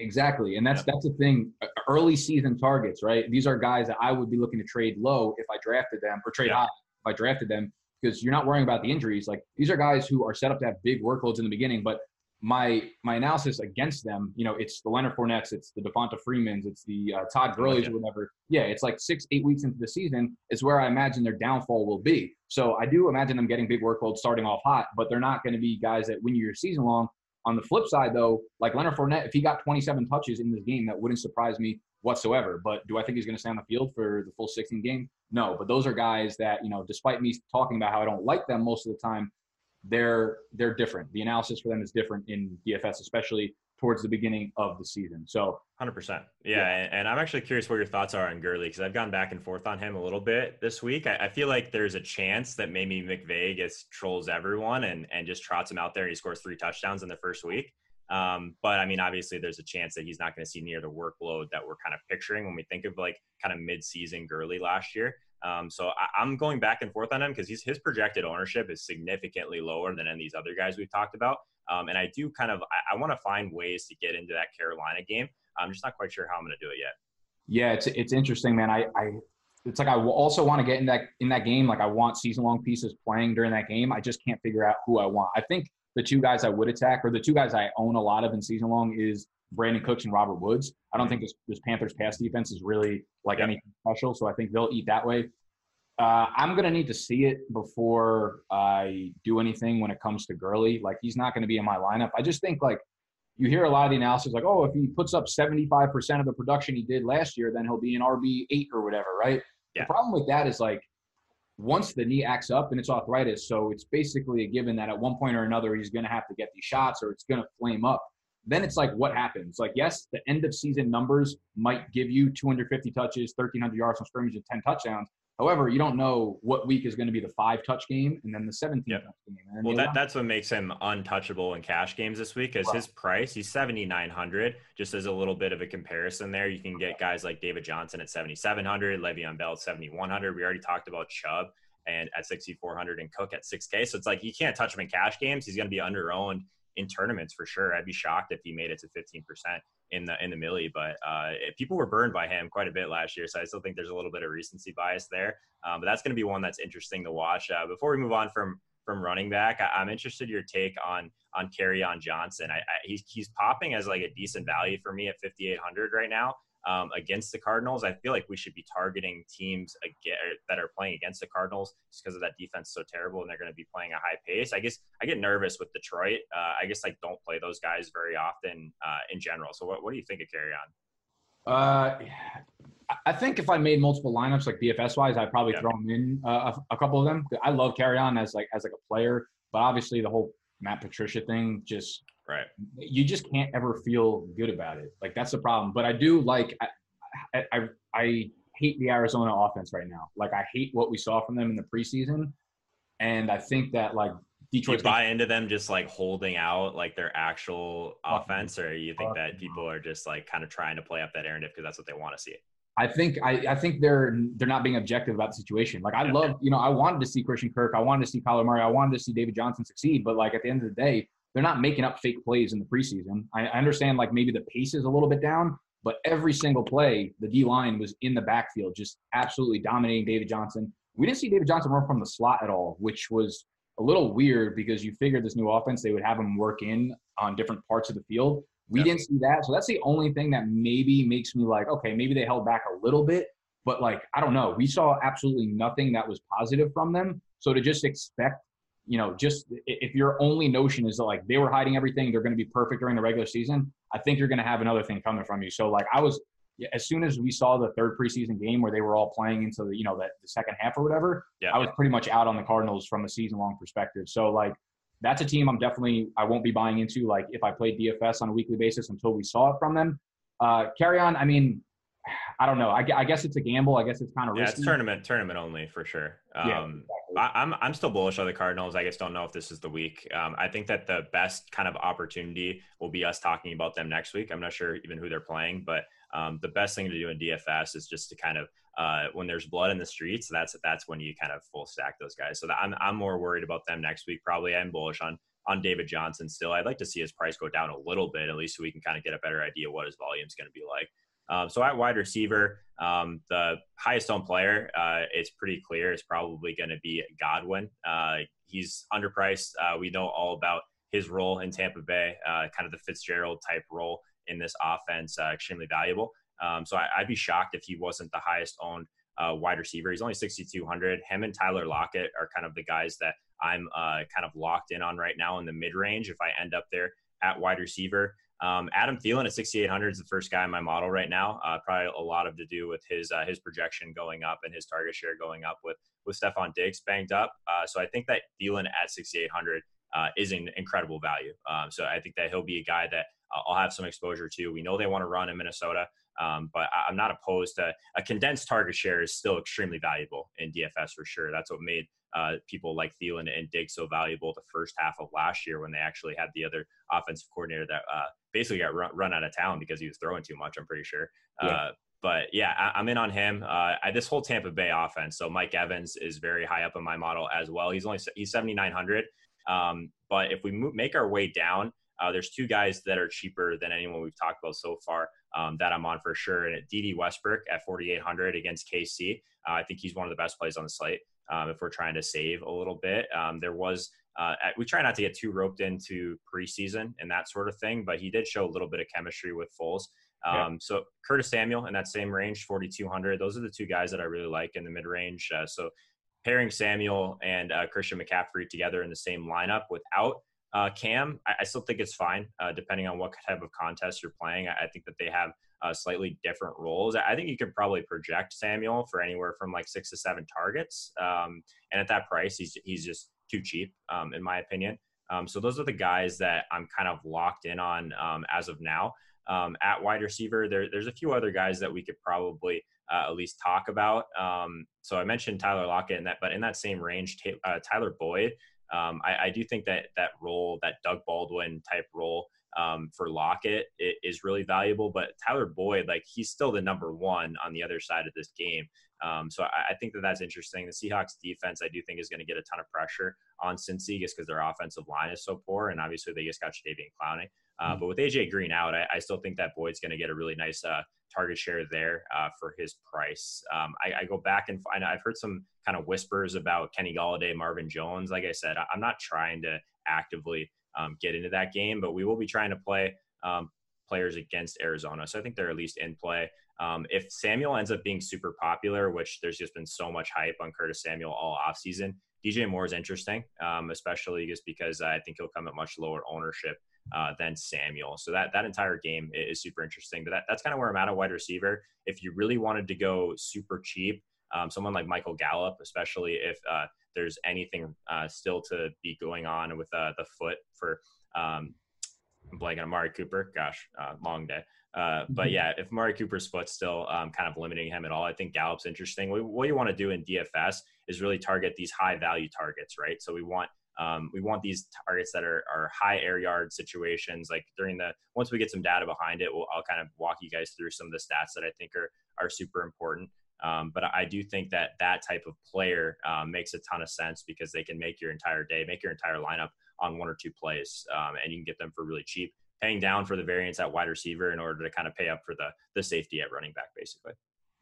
Exactly, and that's that's the thing. Early season targets, right? These are guys that I would be looking to trade low if I drafted them, or trade yeah. high if I drafted them, because you're not worrying about the injuries. Like these are guys who are set up to have big workloads in the beginning, but my my analysis against them, you know, it's the Leonard Fournettes, it's the Devonta Freemans, it's the uh, Todd Gurley's or whatever. Yeah, it's like six, eight weeks into the season is where I imagine their downfall will be. So I do imagine them getting big workloads starting off hot, but they're not going to be guys that win you your season long. On the flip side, though, like Leonard Fournette, if he got 27 touches in this game, that wouldn't surprise me whatsoever. But do I think he's going to stay on the field for the full 16 game? No. But those are guys that, you know, despite me talking about how I don't like them most of the time, they're they're different. The analysis for them is different in DFS, especially towards the beginning of the season. So 100%. Yeah. yeah. And, I'm actually curious what your thoughts are on Gurley because I've gone back and forth on him a little bit this week. I, I, feel like there's a chance that maybe McVay gets trolls everyone and, and just trots him out there and he scores three touchdowns in the first week. Um, but I mean, obviously, there's a chance that he's not going to see near the workload that we're kind of picturing when we think of like kind of mid-season Gurley last year. Um, so I, am going back and forth on him because his projected ownership is significantly lower than any of these other guys we've talked about. Um, and I do kind of I, I want to find ways to get into that Carolina game. I'm just not quite sure how I'm going to do it yet. Yeah, it's it's interesting, man. I, I it's like I also want to get in that in that game. Like I want season long pieces playing during that game. I just can't figure out who I want. I think the two guys I would attack, or the two guys I own a lot of in season long, is Brandin Cooks and Robert Woods. I don't think this, this Panthers pass defense is really like yep. anything special, so I think they'll eat that way. Uh, I'm gonna need to see it before I do anything when it comes to Gurley. Like he's not gonna be in my lineup. I just think like you hear a lot of the analysis like, oh, if he puts up 75% of the production he did last year, then he'll be an RB eight or whatever, right? Yeah. The problem with that is like once the knee acts up and it's arthritis, so it's basically a given that at one point or another he's going to have to get these shots or it's going to flame up. Then it's like what happens? Like yes, the end of season numbers might give you 250 touches, 1300 yards from scrimmage, and 10 touchdowns. However, you don't know what week is going to be the five touch game and then the 17 Yep. touch game. Well, that, that's what makes him untouchable in cash games this week. Is Right. his price? He's seventy nine hundred. Just as a little bit of a comparison, there you can get guys like David Johnson at seventy seven hundred, Le'Veon Bell at seventy one hundred. We already talked about Chubb and at sixty four hundred, and Cook at six K. So it's like you can't touch him in cash games. He's going to be under owned in tournaments for sure. I'd be shocked if he made it to fifteen percent in the in the Milly, but uh, people were burned by him quite a bit last year, so I still think there's a little bit of recency bias there. Um, but that's going to be one that's interesting to watch. Uh, before we move on from from running back, I, I'm interested in your take on on Kerryon Johnson. I, I, he's he's popping as like a decent value for me at 5,800 right now. Um, against the Cardinals, I feel like we should be targeting teams again, that are playing against the Cardinals just because of that defense so terrible and they're going to be playing a high pace. I guess I get nervous with Detroit. Uh, I guess like don't play those guys very often uh, in general. So what, what do you think of Kerryon? Uh, I- I think if I made multiple lineups like DFS wise, I'd probably Yeah. throw them in uh, a, a couple of them. I love Kerryon as like as like a player, but obviously the whole Matt Patricia thing just Right. you just can't ever feel good about it. Like that's the problem. But I do like I I, I, hate the Arizona offense right now. Like I hate what we saw from them in the preseason, and I think that like Detroit's buy into them just like holding out like their actual offense, or you think that people are just like kind of trying to play up that narrative because that's what they want to see? I think I, I think they're they're not being objective about the situation. Like I Yeah. love, you know, I wanted to see Christian Kirk, I wanted to see Kyler Murray, I wanted to see David Johnson succeed, but like at the end of the day, they're not making up fake plays in the preseason. I, I understand like maybe the pace is a little bit down, but every single play, the D line was in the backfield, just absolutely dominating David Johnson. We didn't see David Johnson run from the slot at all, which was a little weird because you figured this new offense they would have him work in on different parts of the field. We didn't see that, so that's the only thing that maybe makes me like, okay, maybe they held back a little bit, but like I don't know, we saw absolutely nothing that was positive from them. So to just expect, you know, just if your only notion is that like they were hiding everything, they're going to be perfect during the regular season, I think you're going to have another thing coming from you. So like I was, as soon as we saw the third preseason game where they were all playing into the you know that the second half or whatever, Yeah. I was pretty much out on the Cardinals from a season long perspective. So like that's a team I'm definitely I won't be buying into like if I played DFS on a weekly basis until we saw it from them. Uh, Kerryon. I mean, I don't know. I, I guess it's a gamble. I guess it's kind of Yeah, risky. it's tournament tournament only for sure. Um, Yeah, exactly. I, I'm I'm still bullish on the Cardinals. I just don't know if this is the week. Um, I think that the best kind of opportunity will be us talking about them next week. I'm not sure even who they're playing, but um, the best thing to do in DFS is just to kind of uh, when there's blood in the streets. That's that's when you kind of full stack those guys. So that I'm I'm more worried about them next week. Probably I'm bullish on on David Johnson still. I'd like to see his price go down a little bit at least so we can kind of get a better idea what his volume is going to be like. Um, so at wide receiver, um, the highest owned player, uh, it's pretty clear, is probably going to be Godwin. Uh, he's underpriced. Uh, we know all about his role in Tampa Bay, uh, kind of the Fitzgerald type role in this offense, uh, extremely valuable. Um, so I, I'd be shocked if he wasn't the highest owned uh, wide receiver. He's only 6,200. Him and Tyler Lockett are kind of the guys that I'm kind of locked in on right now in the mid range. If I end up there at wide receiver, um, Adam Thielen at 6,800 is the first guy in my model right now. Uh, probably a lot of to do with his uh, his projection going up and his target share going up with with Stefon Diggs banged up. Uh, so I think that Thielen at 6,800 uh, is an incredible value. Um, so I think that he'll be a guy that I'll have some exposure to. We know they want to run in Minnesota, um, but I- I'm not opposed to a condensed target share is still extremely valuable in DFS for sure. That's what made uh, people like Thielen and Diggs so valuable the first half of last year when they actually had the other offensive coordinator that uh, basically got run, run out of town because he was throwing too much. I'm pretty sure. Yeah. Uh, but yeah, I, I'm in on him. Uh, I, this whole Tampa Bay offense. So Mike Evans is very high up in my model as well. He's only he's 7,900. Um, but if we move, make our way down, uh, there's two guys that are cheaper than anyone we've talked about so far um, that I'm on for sure. And Dede Westbrook at 4,800 against KC. Uh, I think he's one of the best plays on the slate. Um, if we're trying to save a little bit, um, there was uh, we try not to get too roped into preseason and that sort of thing, but he did show a little bit of chemistry with Foles. Um, Yeah. So Curtis Samuel in that same range, 4,200. Those are the two guys that I really like in the mid range. Uh, so pairing Samuel and uh, Christian McCaffrey together in the same lineup without uh, Cam, I, I, still think it's fine, uh, depending on what type of contest you're playing. I, I think that they have uh, slightly different roles. I think you could probably project Samuel for anywhere from like six to seven targets, um, and at that price, he's he's just too cheap, um, in my opinion. Um, so those are the guys that I'm kind of locked in on um, as of now. Um, at wide receiver, there, there's a few other guys that we could probably uh, at least talk about. Um, so I mentioned Tyler Lockett in that, but in that same range, uh, Tyler Boyd um, I, I, do think that that role, that Doug Baldwin type role um, for Lockett, is really valuable. But Tyler Boyd, like he's still the number one on the other side of this game. Um, so I, I, think that that's interesting. The Seahawks defense, I do think, is going to get a ton of pressure on Cincy just because their offensive line is so poor, and obviously they just got Jadeveon Clowney. Uh, mm-hmm. But with AJ Green out, I, I, still think that Boyd's going to get a really nice uh, target share there uh, for his price. Um, I, I, go back and find I've heard some kind of whispers about Kenny Golladay, Marvin Jones. Like I said, I, am not trying to actively um, get into that game, but we will be trying to play um, players against Arizona. So I think they're at least in play. Um, if Samuel ends up being super popular, which there's just been so much hype on Curtis Samuel all offseason, DJ Moore is interesting, um, especially just because I think he'll come at much lower ownership uh, than Samuel. So that that entire game is super interesting. But that, that's kind of where I'm at a wide receiver. If you really wanted to go super cheap, um, someone like Michael Gallup, especially if uh, there's anything uh, still to be going on with uh, the foot for um, I'm blanking Amari Cooper. Gosh, uh, long day. Uh, but mm-hmm. yeah, if Amari Cooper's foot's still um, kind of limiting him at all, I think Gallup's interesting. What, what you want to do in DFS is really target these high value targets, right? So we want um, we want these targets that are, are high air yard situations. Like during the once we get some data behind it, we'll, I'll kind of walk you guys through some of the stats that I think are are super important. Um, but I do think that that type of player um, makes a ton of sense because they can make your entire day, make your entire lineup on one or two plays, um, and you can get them for really cheap. Paying down for the variance at wide receiver in order to kind of pay up for the the safety at running back, basically.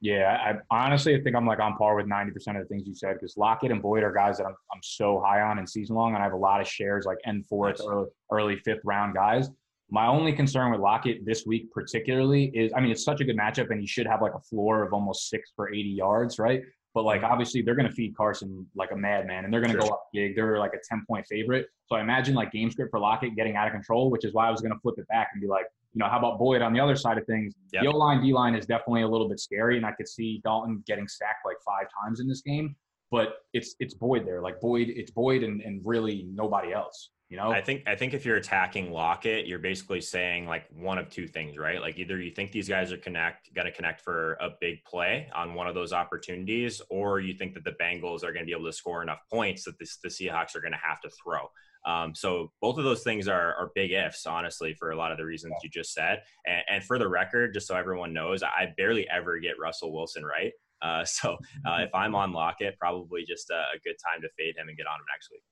Yeah, I honestly I think I'm like on par with 90% of the things you said because Lockett and Boyd are guys that I'm, I'm so high on in season long, and I have a lot of shares like end fourth, nice. early, early fifth round guys. My only concern with Lockett this week, particularly, is I mean, it's such a good matchup, and he should have like a floor of almost six for 80 yards, right? But like, obviously, they're going to feed Carson like a madman, and they're going to sure. go up big. They're like a 10 point favorite. So I imagine like game script for Lockett getting out of control, which is why I was going to flip it back and be like, you know, how about Boyd on the other side of things? Yep. The O line, D line is definitely a little bit scary, and I could see Dalton getting sacked like five times in this game. But it's it's Boyd there, like Boyd, it's Boyd and, and really nobody else. You know, I think I think if you're attacking Lockett, you're basically saying like one of two things, right? Like either you think these guys are connect going to connect for a big play on one of those opportunities, or you think that the Bengals are going to be able to score enough points that this, the Seahawks are going to have to throw. Um, so both of those things are, are big ifs, honestly, for a lot of the reasons you just said. And, and for the record, just so everyone knows, I barely ever get Russell Wilson right. Uh, so uh, if I'm on Lockett, probably just a, a, good time to fade him and get on him next week.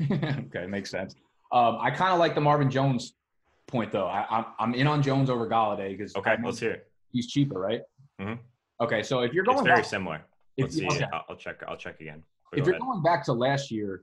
okay, makes sense. Um, I kind of like the Marvin Jones point though. I, am I'm in on Jones over Golladay because okay, let's hear. It. He's cheaper, right? Mm-hmm. Okay, so if you're going, it's very back, similar. Let's see. Okay. I'll, I'll, check. I'll check again. Go if you're going back to last year,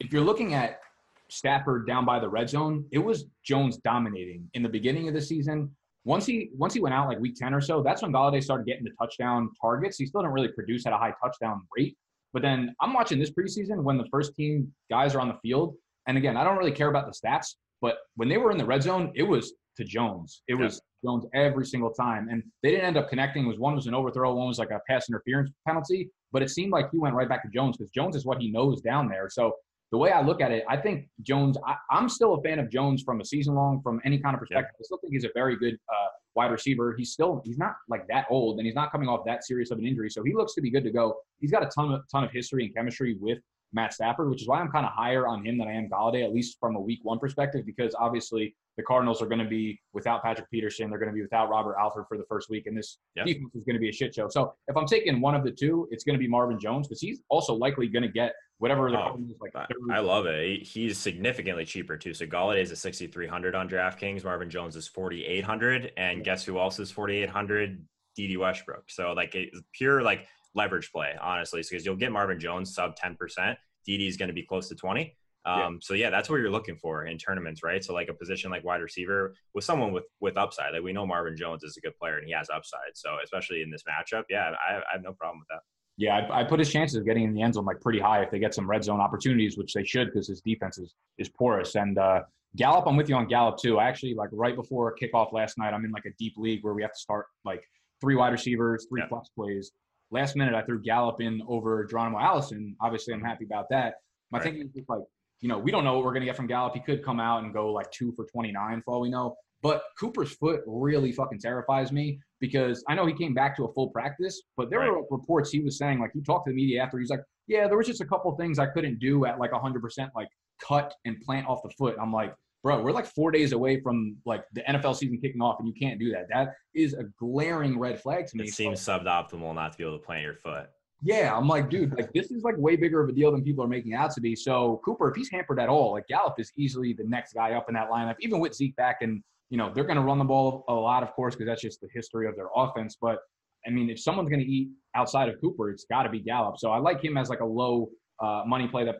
if you're looking at Stafford down by the red zone, it was Jones dominating in the beginning of the season. Once he once he went out like week 10 or so, that's when Golladay started getting the touchdown targets. He still didn't really produce at a high touchdown rate. But then I'm watching this preseason when the first team guys are on the field. And again, I don't really care about the stats, but when they were in the red zone, it was to Jones. It was Jones every single time. And they didn't end up connecting. It was one was an overthrow, one was like a pass interference penalty. But it seemed like he went right back to Jones because Jones is what he knows down there. So the way I look at it, I think Jones. I, am still a fan of Jones from a season long, from any kind of perspective. I still think he's a very good uh, wide receiver. He's still he's not like that old, and he's not coming off that serious of an injury, so he looks to be good to go. He's got a ton of ton of history and chemistry with Matt Stafford, which is why I'm kind of higher on him than I am Golladay, at least from a Week One perspective, because obviously the Cardinals are going to be without Patrick Peterson. They're going to be without Robert Alford for the first week, and this yep. defense is going to be a shit show. So if I'm taking one of the two, it's going to be Marvin Jones because he's also likely going to get whatever the oh, like. I love it. He's significantly cheaper too. So Golladay is a 6,300 on DraftKings. Marvin Jones is 4,800, and guess who else is 4,800? Dede Westbrook. So like it's pure like leverage play, honestly, because you'll get Marvin Jones sub 10%. Dede is going to be close to 20. Um, yeah. So yeah, that's what you're looking for in tournaments, right? So like a position like wide receiver with someone with with upside. Like we know Marvin Jones is a good player and he has upside. So especially in this matchup, yeah, I, I have no problem with that. Yeah, I, I, put his chances of getting in the end zone like pretty high if they get some red zone opportunities, which they should because his defense is is porous. And uh, Gallup, I'm with you on Gallup too. I actually like right before kickoff last night, I'm in like a deep league where we have to start like three wide receivers, three flex plays. Last minute, I threw Gallup in over Geronimo Allison. Obviously, I'm happy about that. My right. thinking is like, you know, we don't know what we're going to get from Gallup. He could come out and go like two for 29 for all we know. But Cooper's foot really fucking terrifies me because I know he came back to a full practice, but there right. were reports he was saying, like, he talked to the media after. He's like, yeah, there was just a couple things I couldn't do at like 100%, like cut and plant off the foot. I'm like, bro, we're like four days away from like the NFL season kicking off, and you can't do that. That is a glaring red flag to me. It seems so, suboptimal not to be able to plant your foot. Yeah, I'm like, dude, like this is like way bigger of a deal than people are making out to be. So Cooper, if he's hampered at all, like Gallup is easily the next guy up in that lineup, even with Zeke back and you know, they're going to run the ball a lot, of course, because that's just the history of their offense. But I mean, if someone's going to eat outside of Cooper, it's got to be Gallup. So I like him as like a low uh, money play. That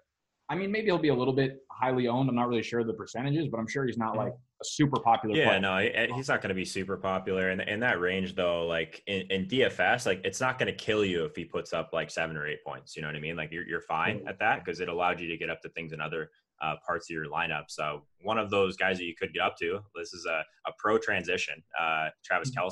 I mean, maybe he'll be a little bit highly owned. I'm not really sure the percentages, but I'm sure he's not mm-hmm. like a super popular. Yeah, player. no, eh, eh, he's not going to be super popular in in that range though. Like in, in DFS, like it's not going to kill you if he puts up like seven or eight points. You know what I mean? Like you're you're fine at that because it allowed you to get up to things in other uh, parts of your lineup. So one of those guys that you could get up to. This is a, a pro transition. Uh, Travis mm-hmm.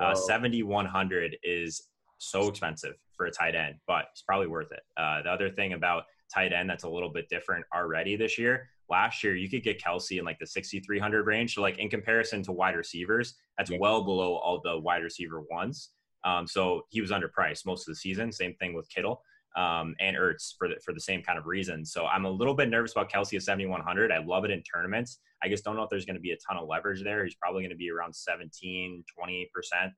Uh, 7,100 is so expensive for a tight end, but it's probably worth it. Uh, the other thing about tight end that's a little bit different already this year. Last year, you could get Kelce in like the 6,300 range. So, like in comparison to wide receivers, that's yeah. well below all the wide receiver ones. Um, so he was underpriced most of the season. Same thing with Kittle um, and Ertz for the, for the same kind of reason. So I'm a little bit nervous about Kelce at 7,100. I love it in tournaments. I just don't know if there's going to be a ton of leverage there. He's probably going to be around 17, 20%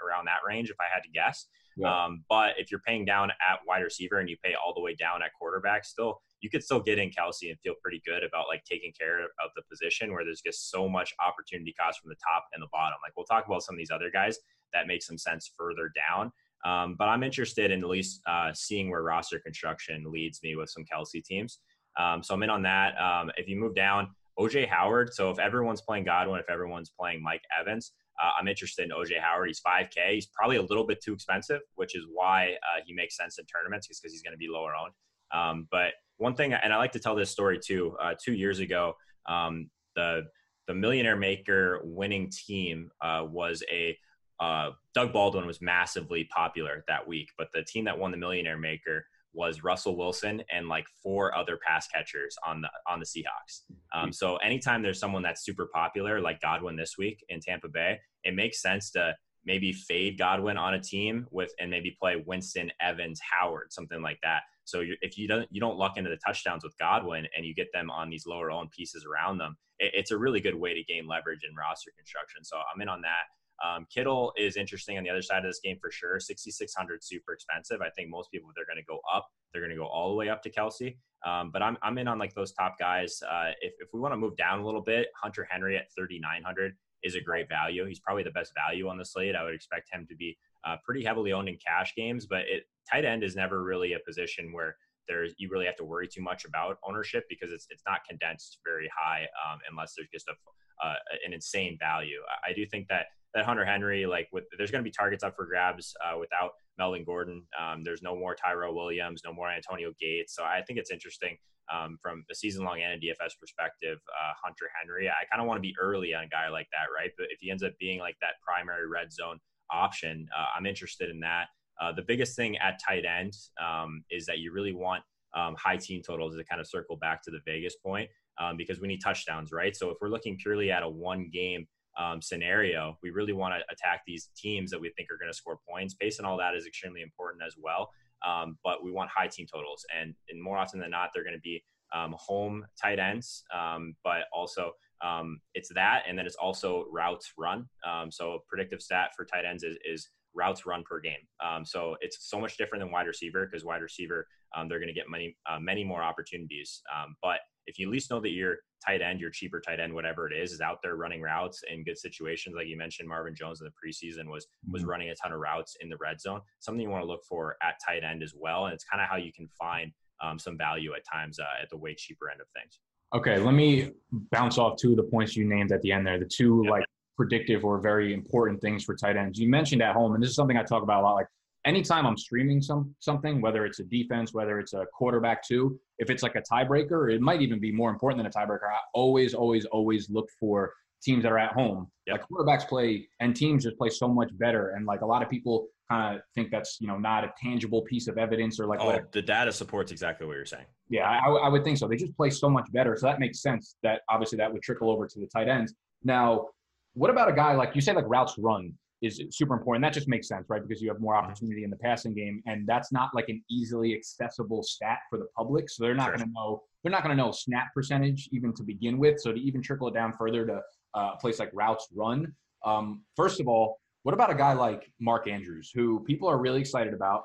around that range if I had to guess. Yeah. Um, but if you're paying down at wide receiver and you pay all the way down at quarterback, still you could still get in Kelce and feel pretty good about like taking care of the position where there's just so much opportunity cost from the top and the bottom. Like we'll talk about some of these other guys that make some sense further down. Um, but I'm interested in at least uh, seeing where roster construction leads me with some Kelce teams. Um, so I'm in on that. Um, if you move down, OJ Howard. So if everyone's playing Godwin, if everyone's playing Mike Evans, uh, I'm interested in OJ Howard. He's 5K. He's probably a little bit too expensive, which is why uh, he makes sense in tournaments because he's going to be lower owned. Um, but one thing, and I like to tell this story too. Uh, two years ago, um, the the Millionaire Maker winning team uh, was a uh, Doug Baldwin was massively popular that week, but the team that won the Millionaire Maker was Russell Wilson and like four other pass catchers on the on the Seahawks. Um, so anytime there's someone that's super popular like Godwin this week in Tampa Bay, it makes sense to maybe fade Godwin on a team with and maybe play Winston, Evans, Howard, something like that. So if you don't you don't luck into the touchdowns with Godwin and you get them on these lower owned pieces around them, it, it's a really good way to gain leverage in roster construction. So I'm in on that. Um, Kittle is interesting on the other side of this game for sure. 6,600 super expensive. I think most people, they're going to go up, they're going to go all the way up to Kelce. Um, but I'm, I'm in on like those top guys. Uh, if, if we want to move down a little bit, Hunter Henry at 3,900 is a great value. He's probably the best value on the slate. I would expect him to be uh, pretty heavily owned in cash games, but it, tight end is never really a position where there's you really have to worry too much about ownership because it's it's not condensed very high um, unless there's just a uh, an insane value. I do think that that Hunter Henry, like with, there's going to be targets up for grabs uh, without Melvin Gordon. Um, there's no more Tyrell Williams, no more Antonio Gates. So I think it's interesting um, from a season long and a DFS perspective. Uh, Hunter Henry, I kind of want to be early on a guy like that, right? But if he ends up being like that primary red zone option, uh, I'm interested in that. Uh, the biggest thing at tight end um, is that you really want um, high team totals to kind of circle back to the Vegas point um, because we need touchdowns, right? So if we're looking purely at a one game um, scenario, we really want to attack these teams that we think are going to score points. Pace and all that is extremely important as well. Um, but we want high team totals, and, and more often than not, they're going to be um, home tight ends, um, but also um, it's that, and then it's also routes run. Um, so predictive stat for tight ends is, is routes run per game. So it's so much different than wide receiver because wide receiver they're going to get many uh, many more opportunities. But if you at least know that your tight end, your cheaper tight end, whatever it is, is out there running routes in good situations, like you mentioned, Marvin Jones in the preseason was was mm-hmm. running a ton of routes in the red zone. Something you want to look for at tight end as well, and it's kind of how you can find um, some value at times uh, at the way cheaper end of things. Okay, let me bounce off two of the points you named at the end there. The two yep. like predictive or very important things for tight ends. You mentioned at home, and this is something I talk about a lot. Like anytime I'm streaming some something, whether it's a defense, whether it's a quarterback too, if it's like a tiebreaker, it might even be more important than a tiebreaker. I always, always, always look for teams that are at home. Yep. Like quarterbacks play and teams just play so much better. And like a lot of people kind of think that's you know not a tangible piece of evidence or like oh the data supports exactly what you're saying. Yeah, I, I would think so. They just play so much better, so that makes sense. That obviously that would trickle over to the tight ends. Now, what about a guy like you say like routes run? Is super important. That just makes sense, right? Because you have more mm-hmm. opportunity in the passing game, and that's not like an easily accessible stat for the public. So they're not sure. going to know they're not going to know snap percentage even to begin with. So to even trickle it down further to uh, a place like routes run, um, first of all, what about a guy like Mark Andrews, who people are really excited about?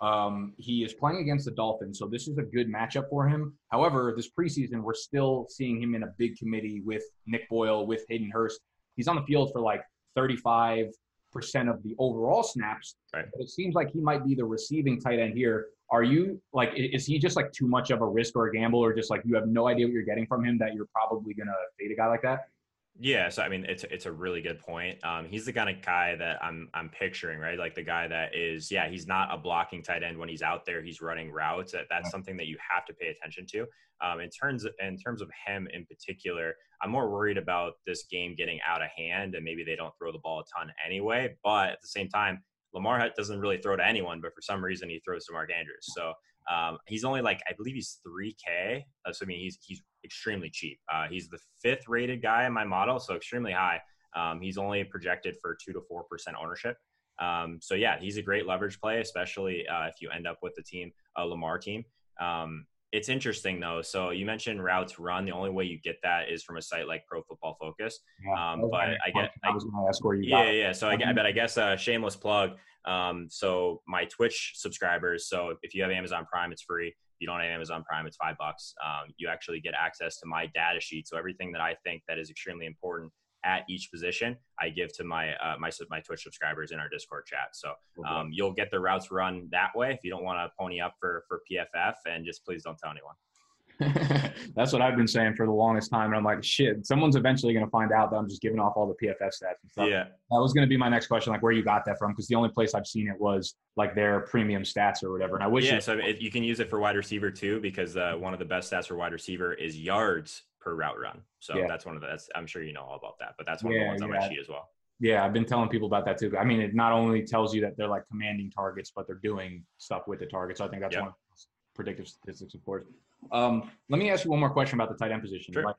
Um, he is playing against the Dolphins, so this is a good matchup for him. However, this preseason, we're still seeing him in a big committee with Nick Boyle, with Hayden Hurst. He's on the field for like 35, percent of the overall snaps. Right. But it seems like he might be the receiving tight end here. Are you like is he just like too much of a risk or a gamble, or just like you have no idea what you're getting from him that you're probably gonna fade a guy like that? Yeah, so I mean, it's it's a really good point. Um, he's the kind of guy that I'm I'm picturing, right? Like the guy that is, yeah, he's not a blocking tight end when he's out there. He's running routes. That that's something that you have to pay attention to. Um, in terms in terms of him in particular, I'm more worried about this game getting out of hand, and maybe they don't throw the ball a ton anyway. But at the same time, Lamar doesn't really throw to anyone, but for some reason he throws to Mark Andrews. So um, he's only like I believe he's 3K. So I mean he's he's extremely cheap. Uh, he's the fifth rated guy in my model, so extremely high. Um, he's only projected for two to four percent ownership. Um, so yeah, he's a great leverage play, especially uh, if you end up with the team, a Lamar team. Um, it's interesting though. So you mentioned routes run. The only way you get that is from a site like Pro Football Focus. Yeah, um, but I get, I was going to ask where you. Yeah, yeah. So I, I bet I guess a shameless plug. Um, so my Twitch subscribers. So if you have Amazon Prime, it's free. If you don't have Amazon Prime, it's five bucks. Um, you actually get access to my data sheet. So everything that I think that is extremely important at each position, I give to my uh, my my Twitch subscribers in our Discord chat. So um, you'll get the routes run that way if you don't want to pony up for for PFF, and just please don't tell anyone. That's what I've been saying for the longest time. And I'm like, shit, someone's eventually going to find out that I'm just giving off all the PFF stats and stuff. Yeah. That was going to be my next question, like where you got that from, because the only place I've seen it was like their premium stats or whatever. And I wish. Yeah, so it, you can use it for wide receiver too, because uh, one of the best stats for wide receiver is yards per route run. So yeah. that's one of the. That's, I'm sure you know all about that, but that's one yeah, of the ones on my sheet as well. Yeah, I've been telling people about that too. I mean, it not only tells you that they're like commanding targets, but they're doing stuff with the targets. So I think that's yep. one of the predictive statistics, of course. Um, let me ask you one more question about the tight end position. Sure. Like,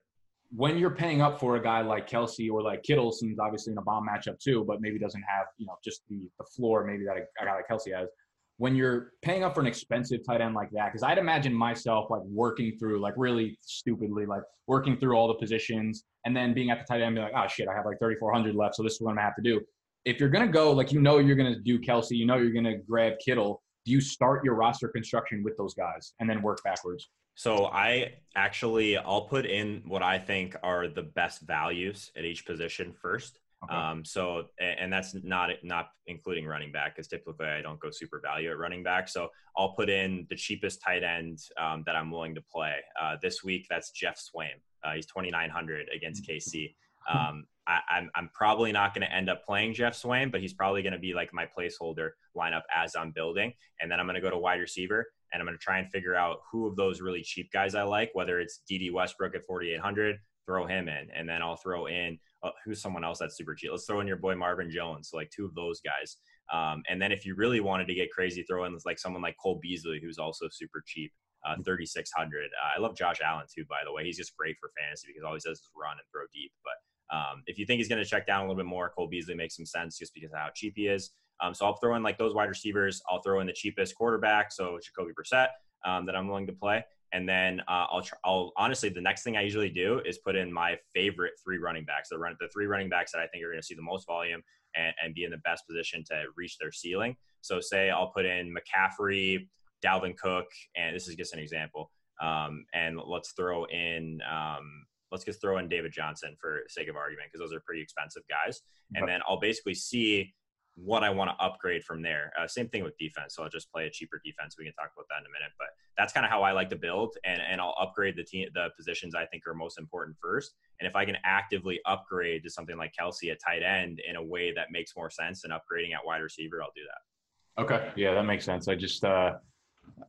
when you're paying up for a guy like Kelce or like Kittle, seems obviously in a bomb matchup too, but maybe doesn't have you know just the the floor maybe that a, a guy like Kelce has. When you're paying up for an expensive tight end like that, because I'd imagine myself like working through like really stupidly like working through all the positions and then being at the tight end and be like, oh shit, I have like 3,400 left, so this is what I'm gonna have to do. If you're gonna go like you know you're gonna do Kelce, you know you're gonna grab Kittle do you start your roster construction with those guys and then work backwards? So I actually I'll put in what I think are the best values at each position first. Okay. Um, so and that's not not including running back because typically I don't go super value at running back. So I'll put in the cheapest tight end um, that I'm willing to play uh, this week. That's Geoff Swaim. Uh, he's 2,900 against mm-hmm. KC. Um, I, am I'm, I'm probably not going to end up playing Geoff Swaim, but he's probably going to be like my placeholder lineup as I'm building. And then I'm going to go to wide receiver and I'm going to try and figure out who of those really cheap guys I like, whether it's Dede Westbrook at 4,800, throw him in. And then I'll throw in uh, who's someone else that's super cheap. Let's throw in your boy Marvin Jones, so like two of those guys. Um, and then if you really wanted to get crazy, throw in like someone like Cole Beasley, who's also super cheap. Uh, 3600 uh, i love josh allen too by the way he's just great for fantasy because all he does is run and throw deep but um, if you think he's going to check down a little bit more, Cole Beasley makes some sense just because of how cheap he is. Um, so I'll throw in like those wide receivers. I'll throw in the cheapest quarterback, so Jacoby Brissett, um, that I'm willing to play. And then uh, I'll, try, I'll honestly, the next thing I usually do is put in my favorite three running backs. The run the three running backs that I think are going to see the most volume and, and be in the best position to reach their ceiling. So say I'll put in McCaffrey, Dalvin Cook, and this is just an example. Um, and let's throw in um, let's just throw in David Johnson for sake of argument because those are pretty expensive guys. And then I'll basically see what I want to upgrade from there. Uh, same thing with defense. So I'll just play a cheaper defense. We can talk about that in a minute, but that's kind of how I like to build and, and I'll upgrade the team, the positions I think are most important first. And if I can actively upgrade to something like Kelce at tight end in a way that makes more sense than upgrading at wide receiver, I'll do that. Okay, yeah, that makes sense. I just uh,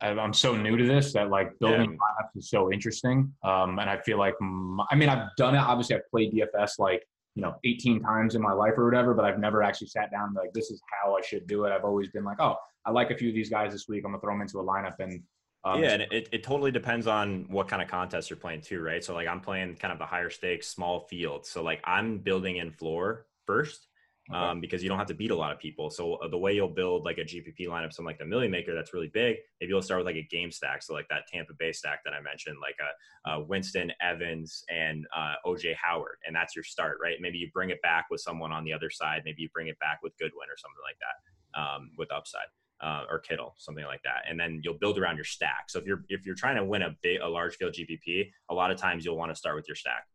I, am so new to this that like building yeah. lineups is so interesting. Um, and I feel like my, I mean I've done it. Obviously, I've played DFS like you know 18 times in my life or whatever, but I've never actually sat down like this is how I should do it. I've always been like, oh, I like a few of these guys this week. I'm gonna throw them into a lineup and. Um, yeah, and it, it totally depends on what kind of contest you're playing too, right? So like I'm playing kind of the higher stakes, small field. So like I'm building in floor first okay. um, because you don't have to beat a lot of people. So uh, the way you'll build like a GPP lineup, something like the Milly Maker that's really big, maybe you'll start with like a game stack. So like that Tampa Bay stack that I mentioned, like a, a Winston Evans and uh, OJ Howard, and that's your start, right? Maybe you bring it back with someone on the other side. Maybe you bring it back with Goodwin or something like that um, with upside. Uh, or Kittle, something like that, and then you'll build around your stack. So if you're if you're trying to win a big, a large field GPP, a lot of times you'll want to start with your stack.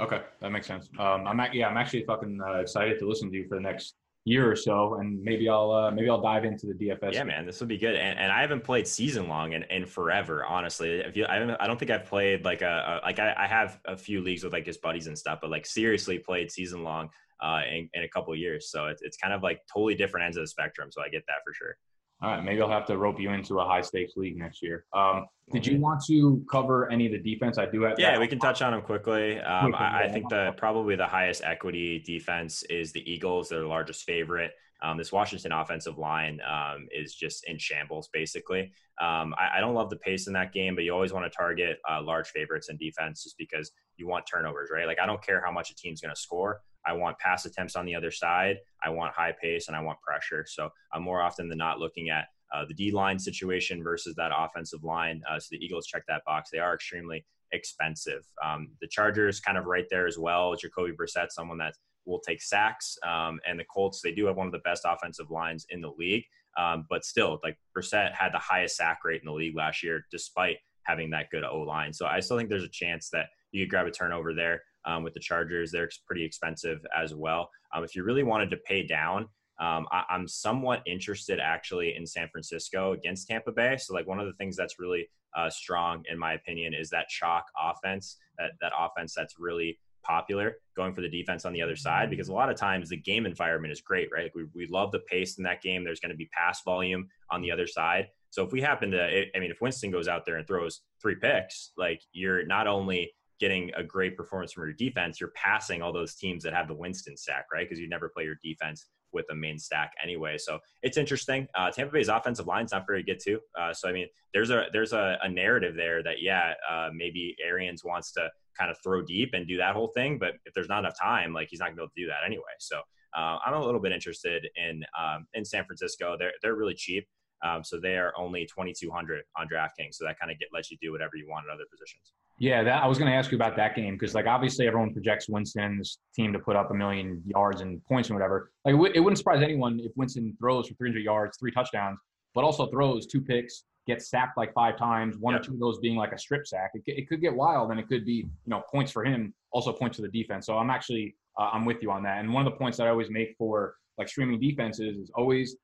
Okay, that makes sense. Um, I'm yeah, I'm actually fucking uh, excited to listen to you for the next year or so, and maybe I'll uh, maybe I'll dive into the DFS. Yeah, man, this would be good. And, and I haven't played season long in, in forever, honestly. If you, I, I don't think I've played like a, a like I, I, have a few leagues with like just buddies and stuff, but like seriously played season long uh, in, in a couple years. So it's it's kind of like totally different ends of the spectrum. So I get that for sure. All right, maybe I'll have to rope you into a high stakes league next year. Um, did you want to cover any of the defense? I do have. Yeah, we can touch on them quickly. Um, I, I, think the probably the highest equity defense is the Eagles. They're the largest favorite. Um, this Washington offensive line um, is just in shambles, basically. Um, I, I, don't love the pace in that game, but you always want to target uh, large favorites in defense just because you want turnovers, right? Like, I don't care how much a team's going to score. I want pass attempts on the other side. I want high pace and I want pressure. So I'm more often than not looking at uh, the D line situation versus that offensive line. Uh, so the Eagles check that box. They are extremely expensive. Um, the Chargers kind of right there as well. Jacoby Brissett, someone that will take sacks. Um, and the Colts, they do have one of the best offensive lines in the league. Um, but still, like Brissett had the highest sack rate in the league last year, despite having that good O line. So I still think there's a chance that you could grab a turnover there um, with the Chargers. They're pretty expensive as well. Um, if you really wanted to pay down, um, I, am somewhat interested actually in San Francisco against Tampa Bay. So like one of the things that's really uh, strong in my opinion is that chalk offense, that that offense that's really popular going for the defense on the other side because a lot of times the game environment is great, right? Like we, we love the pace in that game. There's going to be pass volume on the other side. So if we happen to, I mean, if Winston goes out there and throws three picks, like you're not only getting a great performance from your defense, you're passing all those teams that have the Winston stack, right? Because you never play your defense with a main stack anyway. So it's interesting. Uh, Tampa Bay's offensive line's not very good too. Uh, so I mean, there's a there's a, a narrative there that yeah, uh, maybe Arians wants to kind of throw deep and do that whole thing, but if there's not enough time, like he's not gonna be able to do that anyway. So uh, I'm a little bit interested in um, in San Francisco. They're they're really cheap. Um, so they are only 2,200 on DraftKings. So that kind of lets you do whatever you want at other positions. Yeah, that I was going to ask you about that game because, like, obviously everyone projects Winston's team to put up a million yards and points and whatever. Like, it wouldn't surprise anyone if Winston throws for 300 yards, three touchdowns, but also throws two picks, gets sacked like five times, one yep. or two of those being like a strip sack. It, it could get wild, and it could be you know points for him, also points for the defense. So I'm actually uh, I'm with you on that. And one of the points that I always make for like streaming defenses is always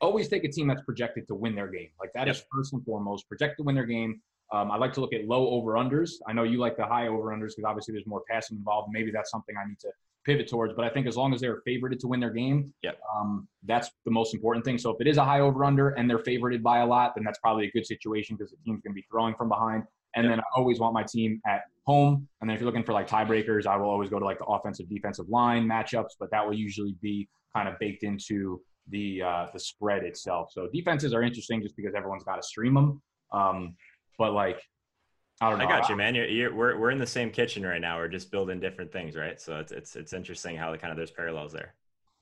always take a team that's projected to win their game. Like that yep. is first and foremost projected to win their game. Um, I like to look at low over unders. I know you like the high over unders because obviously there's more passing involved. Maybe that's something I need to pivot towards. But I think as long as they're favorited to win their game, yep. um, that's the most important thing. So if it is a high over under and they're favorited by a lot, then that's probably a good situation because the team's going to be throwing from behind. And yep. then I always want my team at home. And then if you're looking for like tiebreakers, I will always go to like the offensive defensive line matchups, but that will usually be kind of baked into the uh, the spread itself. So defenses are interesting just because everyone's got to stream them. Um, but like, I don't know. I got you, man. You're, you're, we're we're in the same kitchen right now. We're just building different things, right? So it's it's it's interesting how the kind of there's parallels there.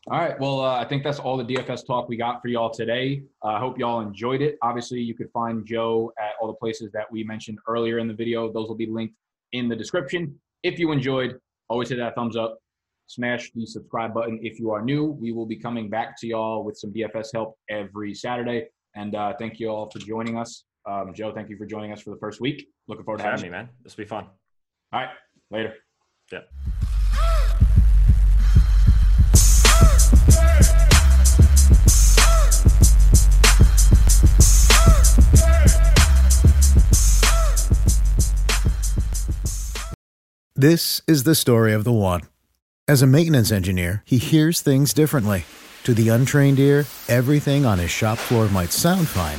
All right. Well, uh, I think that's all the DFS talk we got for y'all today. I uh, hope y'all enjoyed it. Obviously, you could find Joe at all the places that we mentioned earlier in the video. Those will be linked in the description. If you enjoyed, always hit that thumbs up smash the subscribe button if you are new. We will be coming back to y'all with some DFS help every Saturday. And uh, thank you all for joining us. Um, Joe, thank you for joining us for the first week. Looking forward Thanks to having me, man. This will be fun. All right. Later. Yeah. This is the story of the one. As a maintenance engineer, he hears things differently To the untrained ear, everything on his shop floor might sound fine,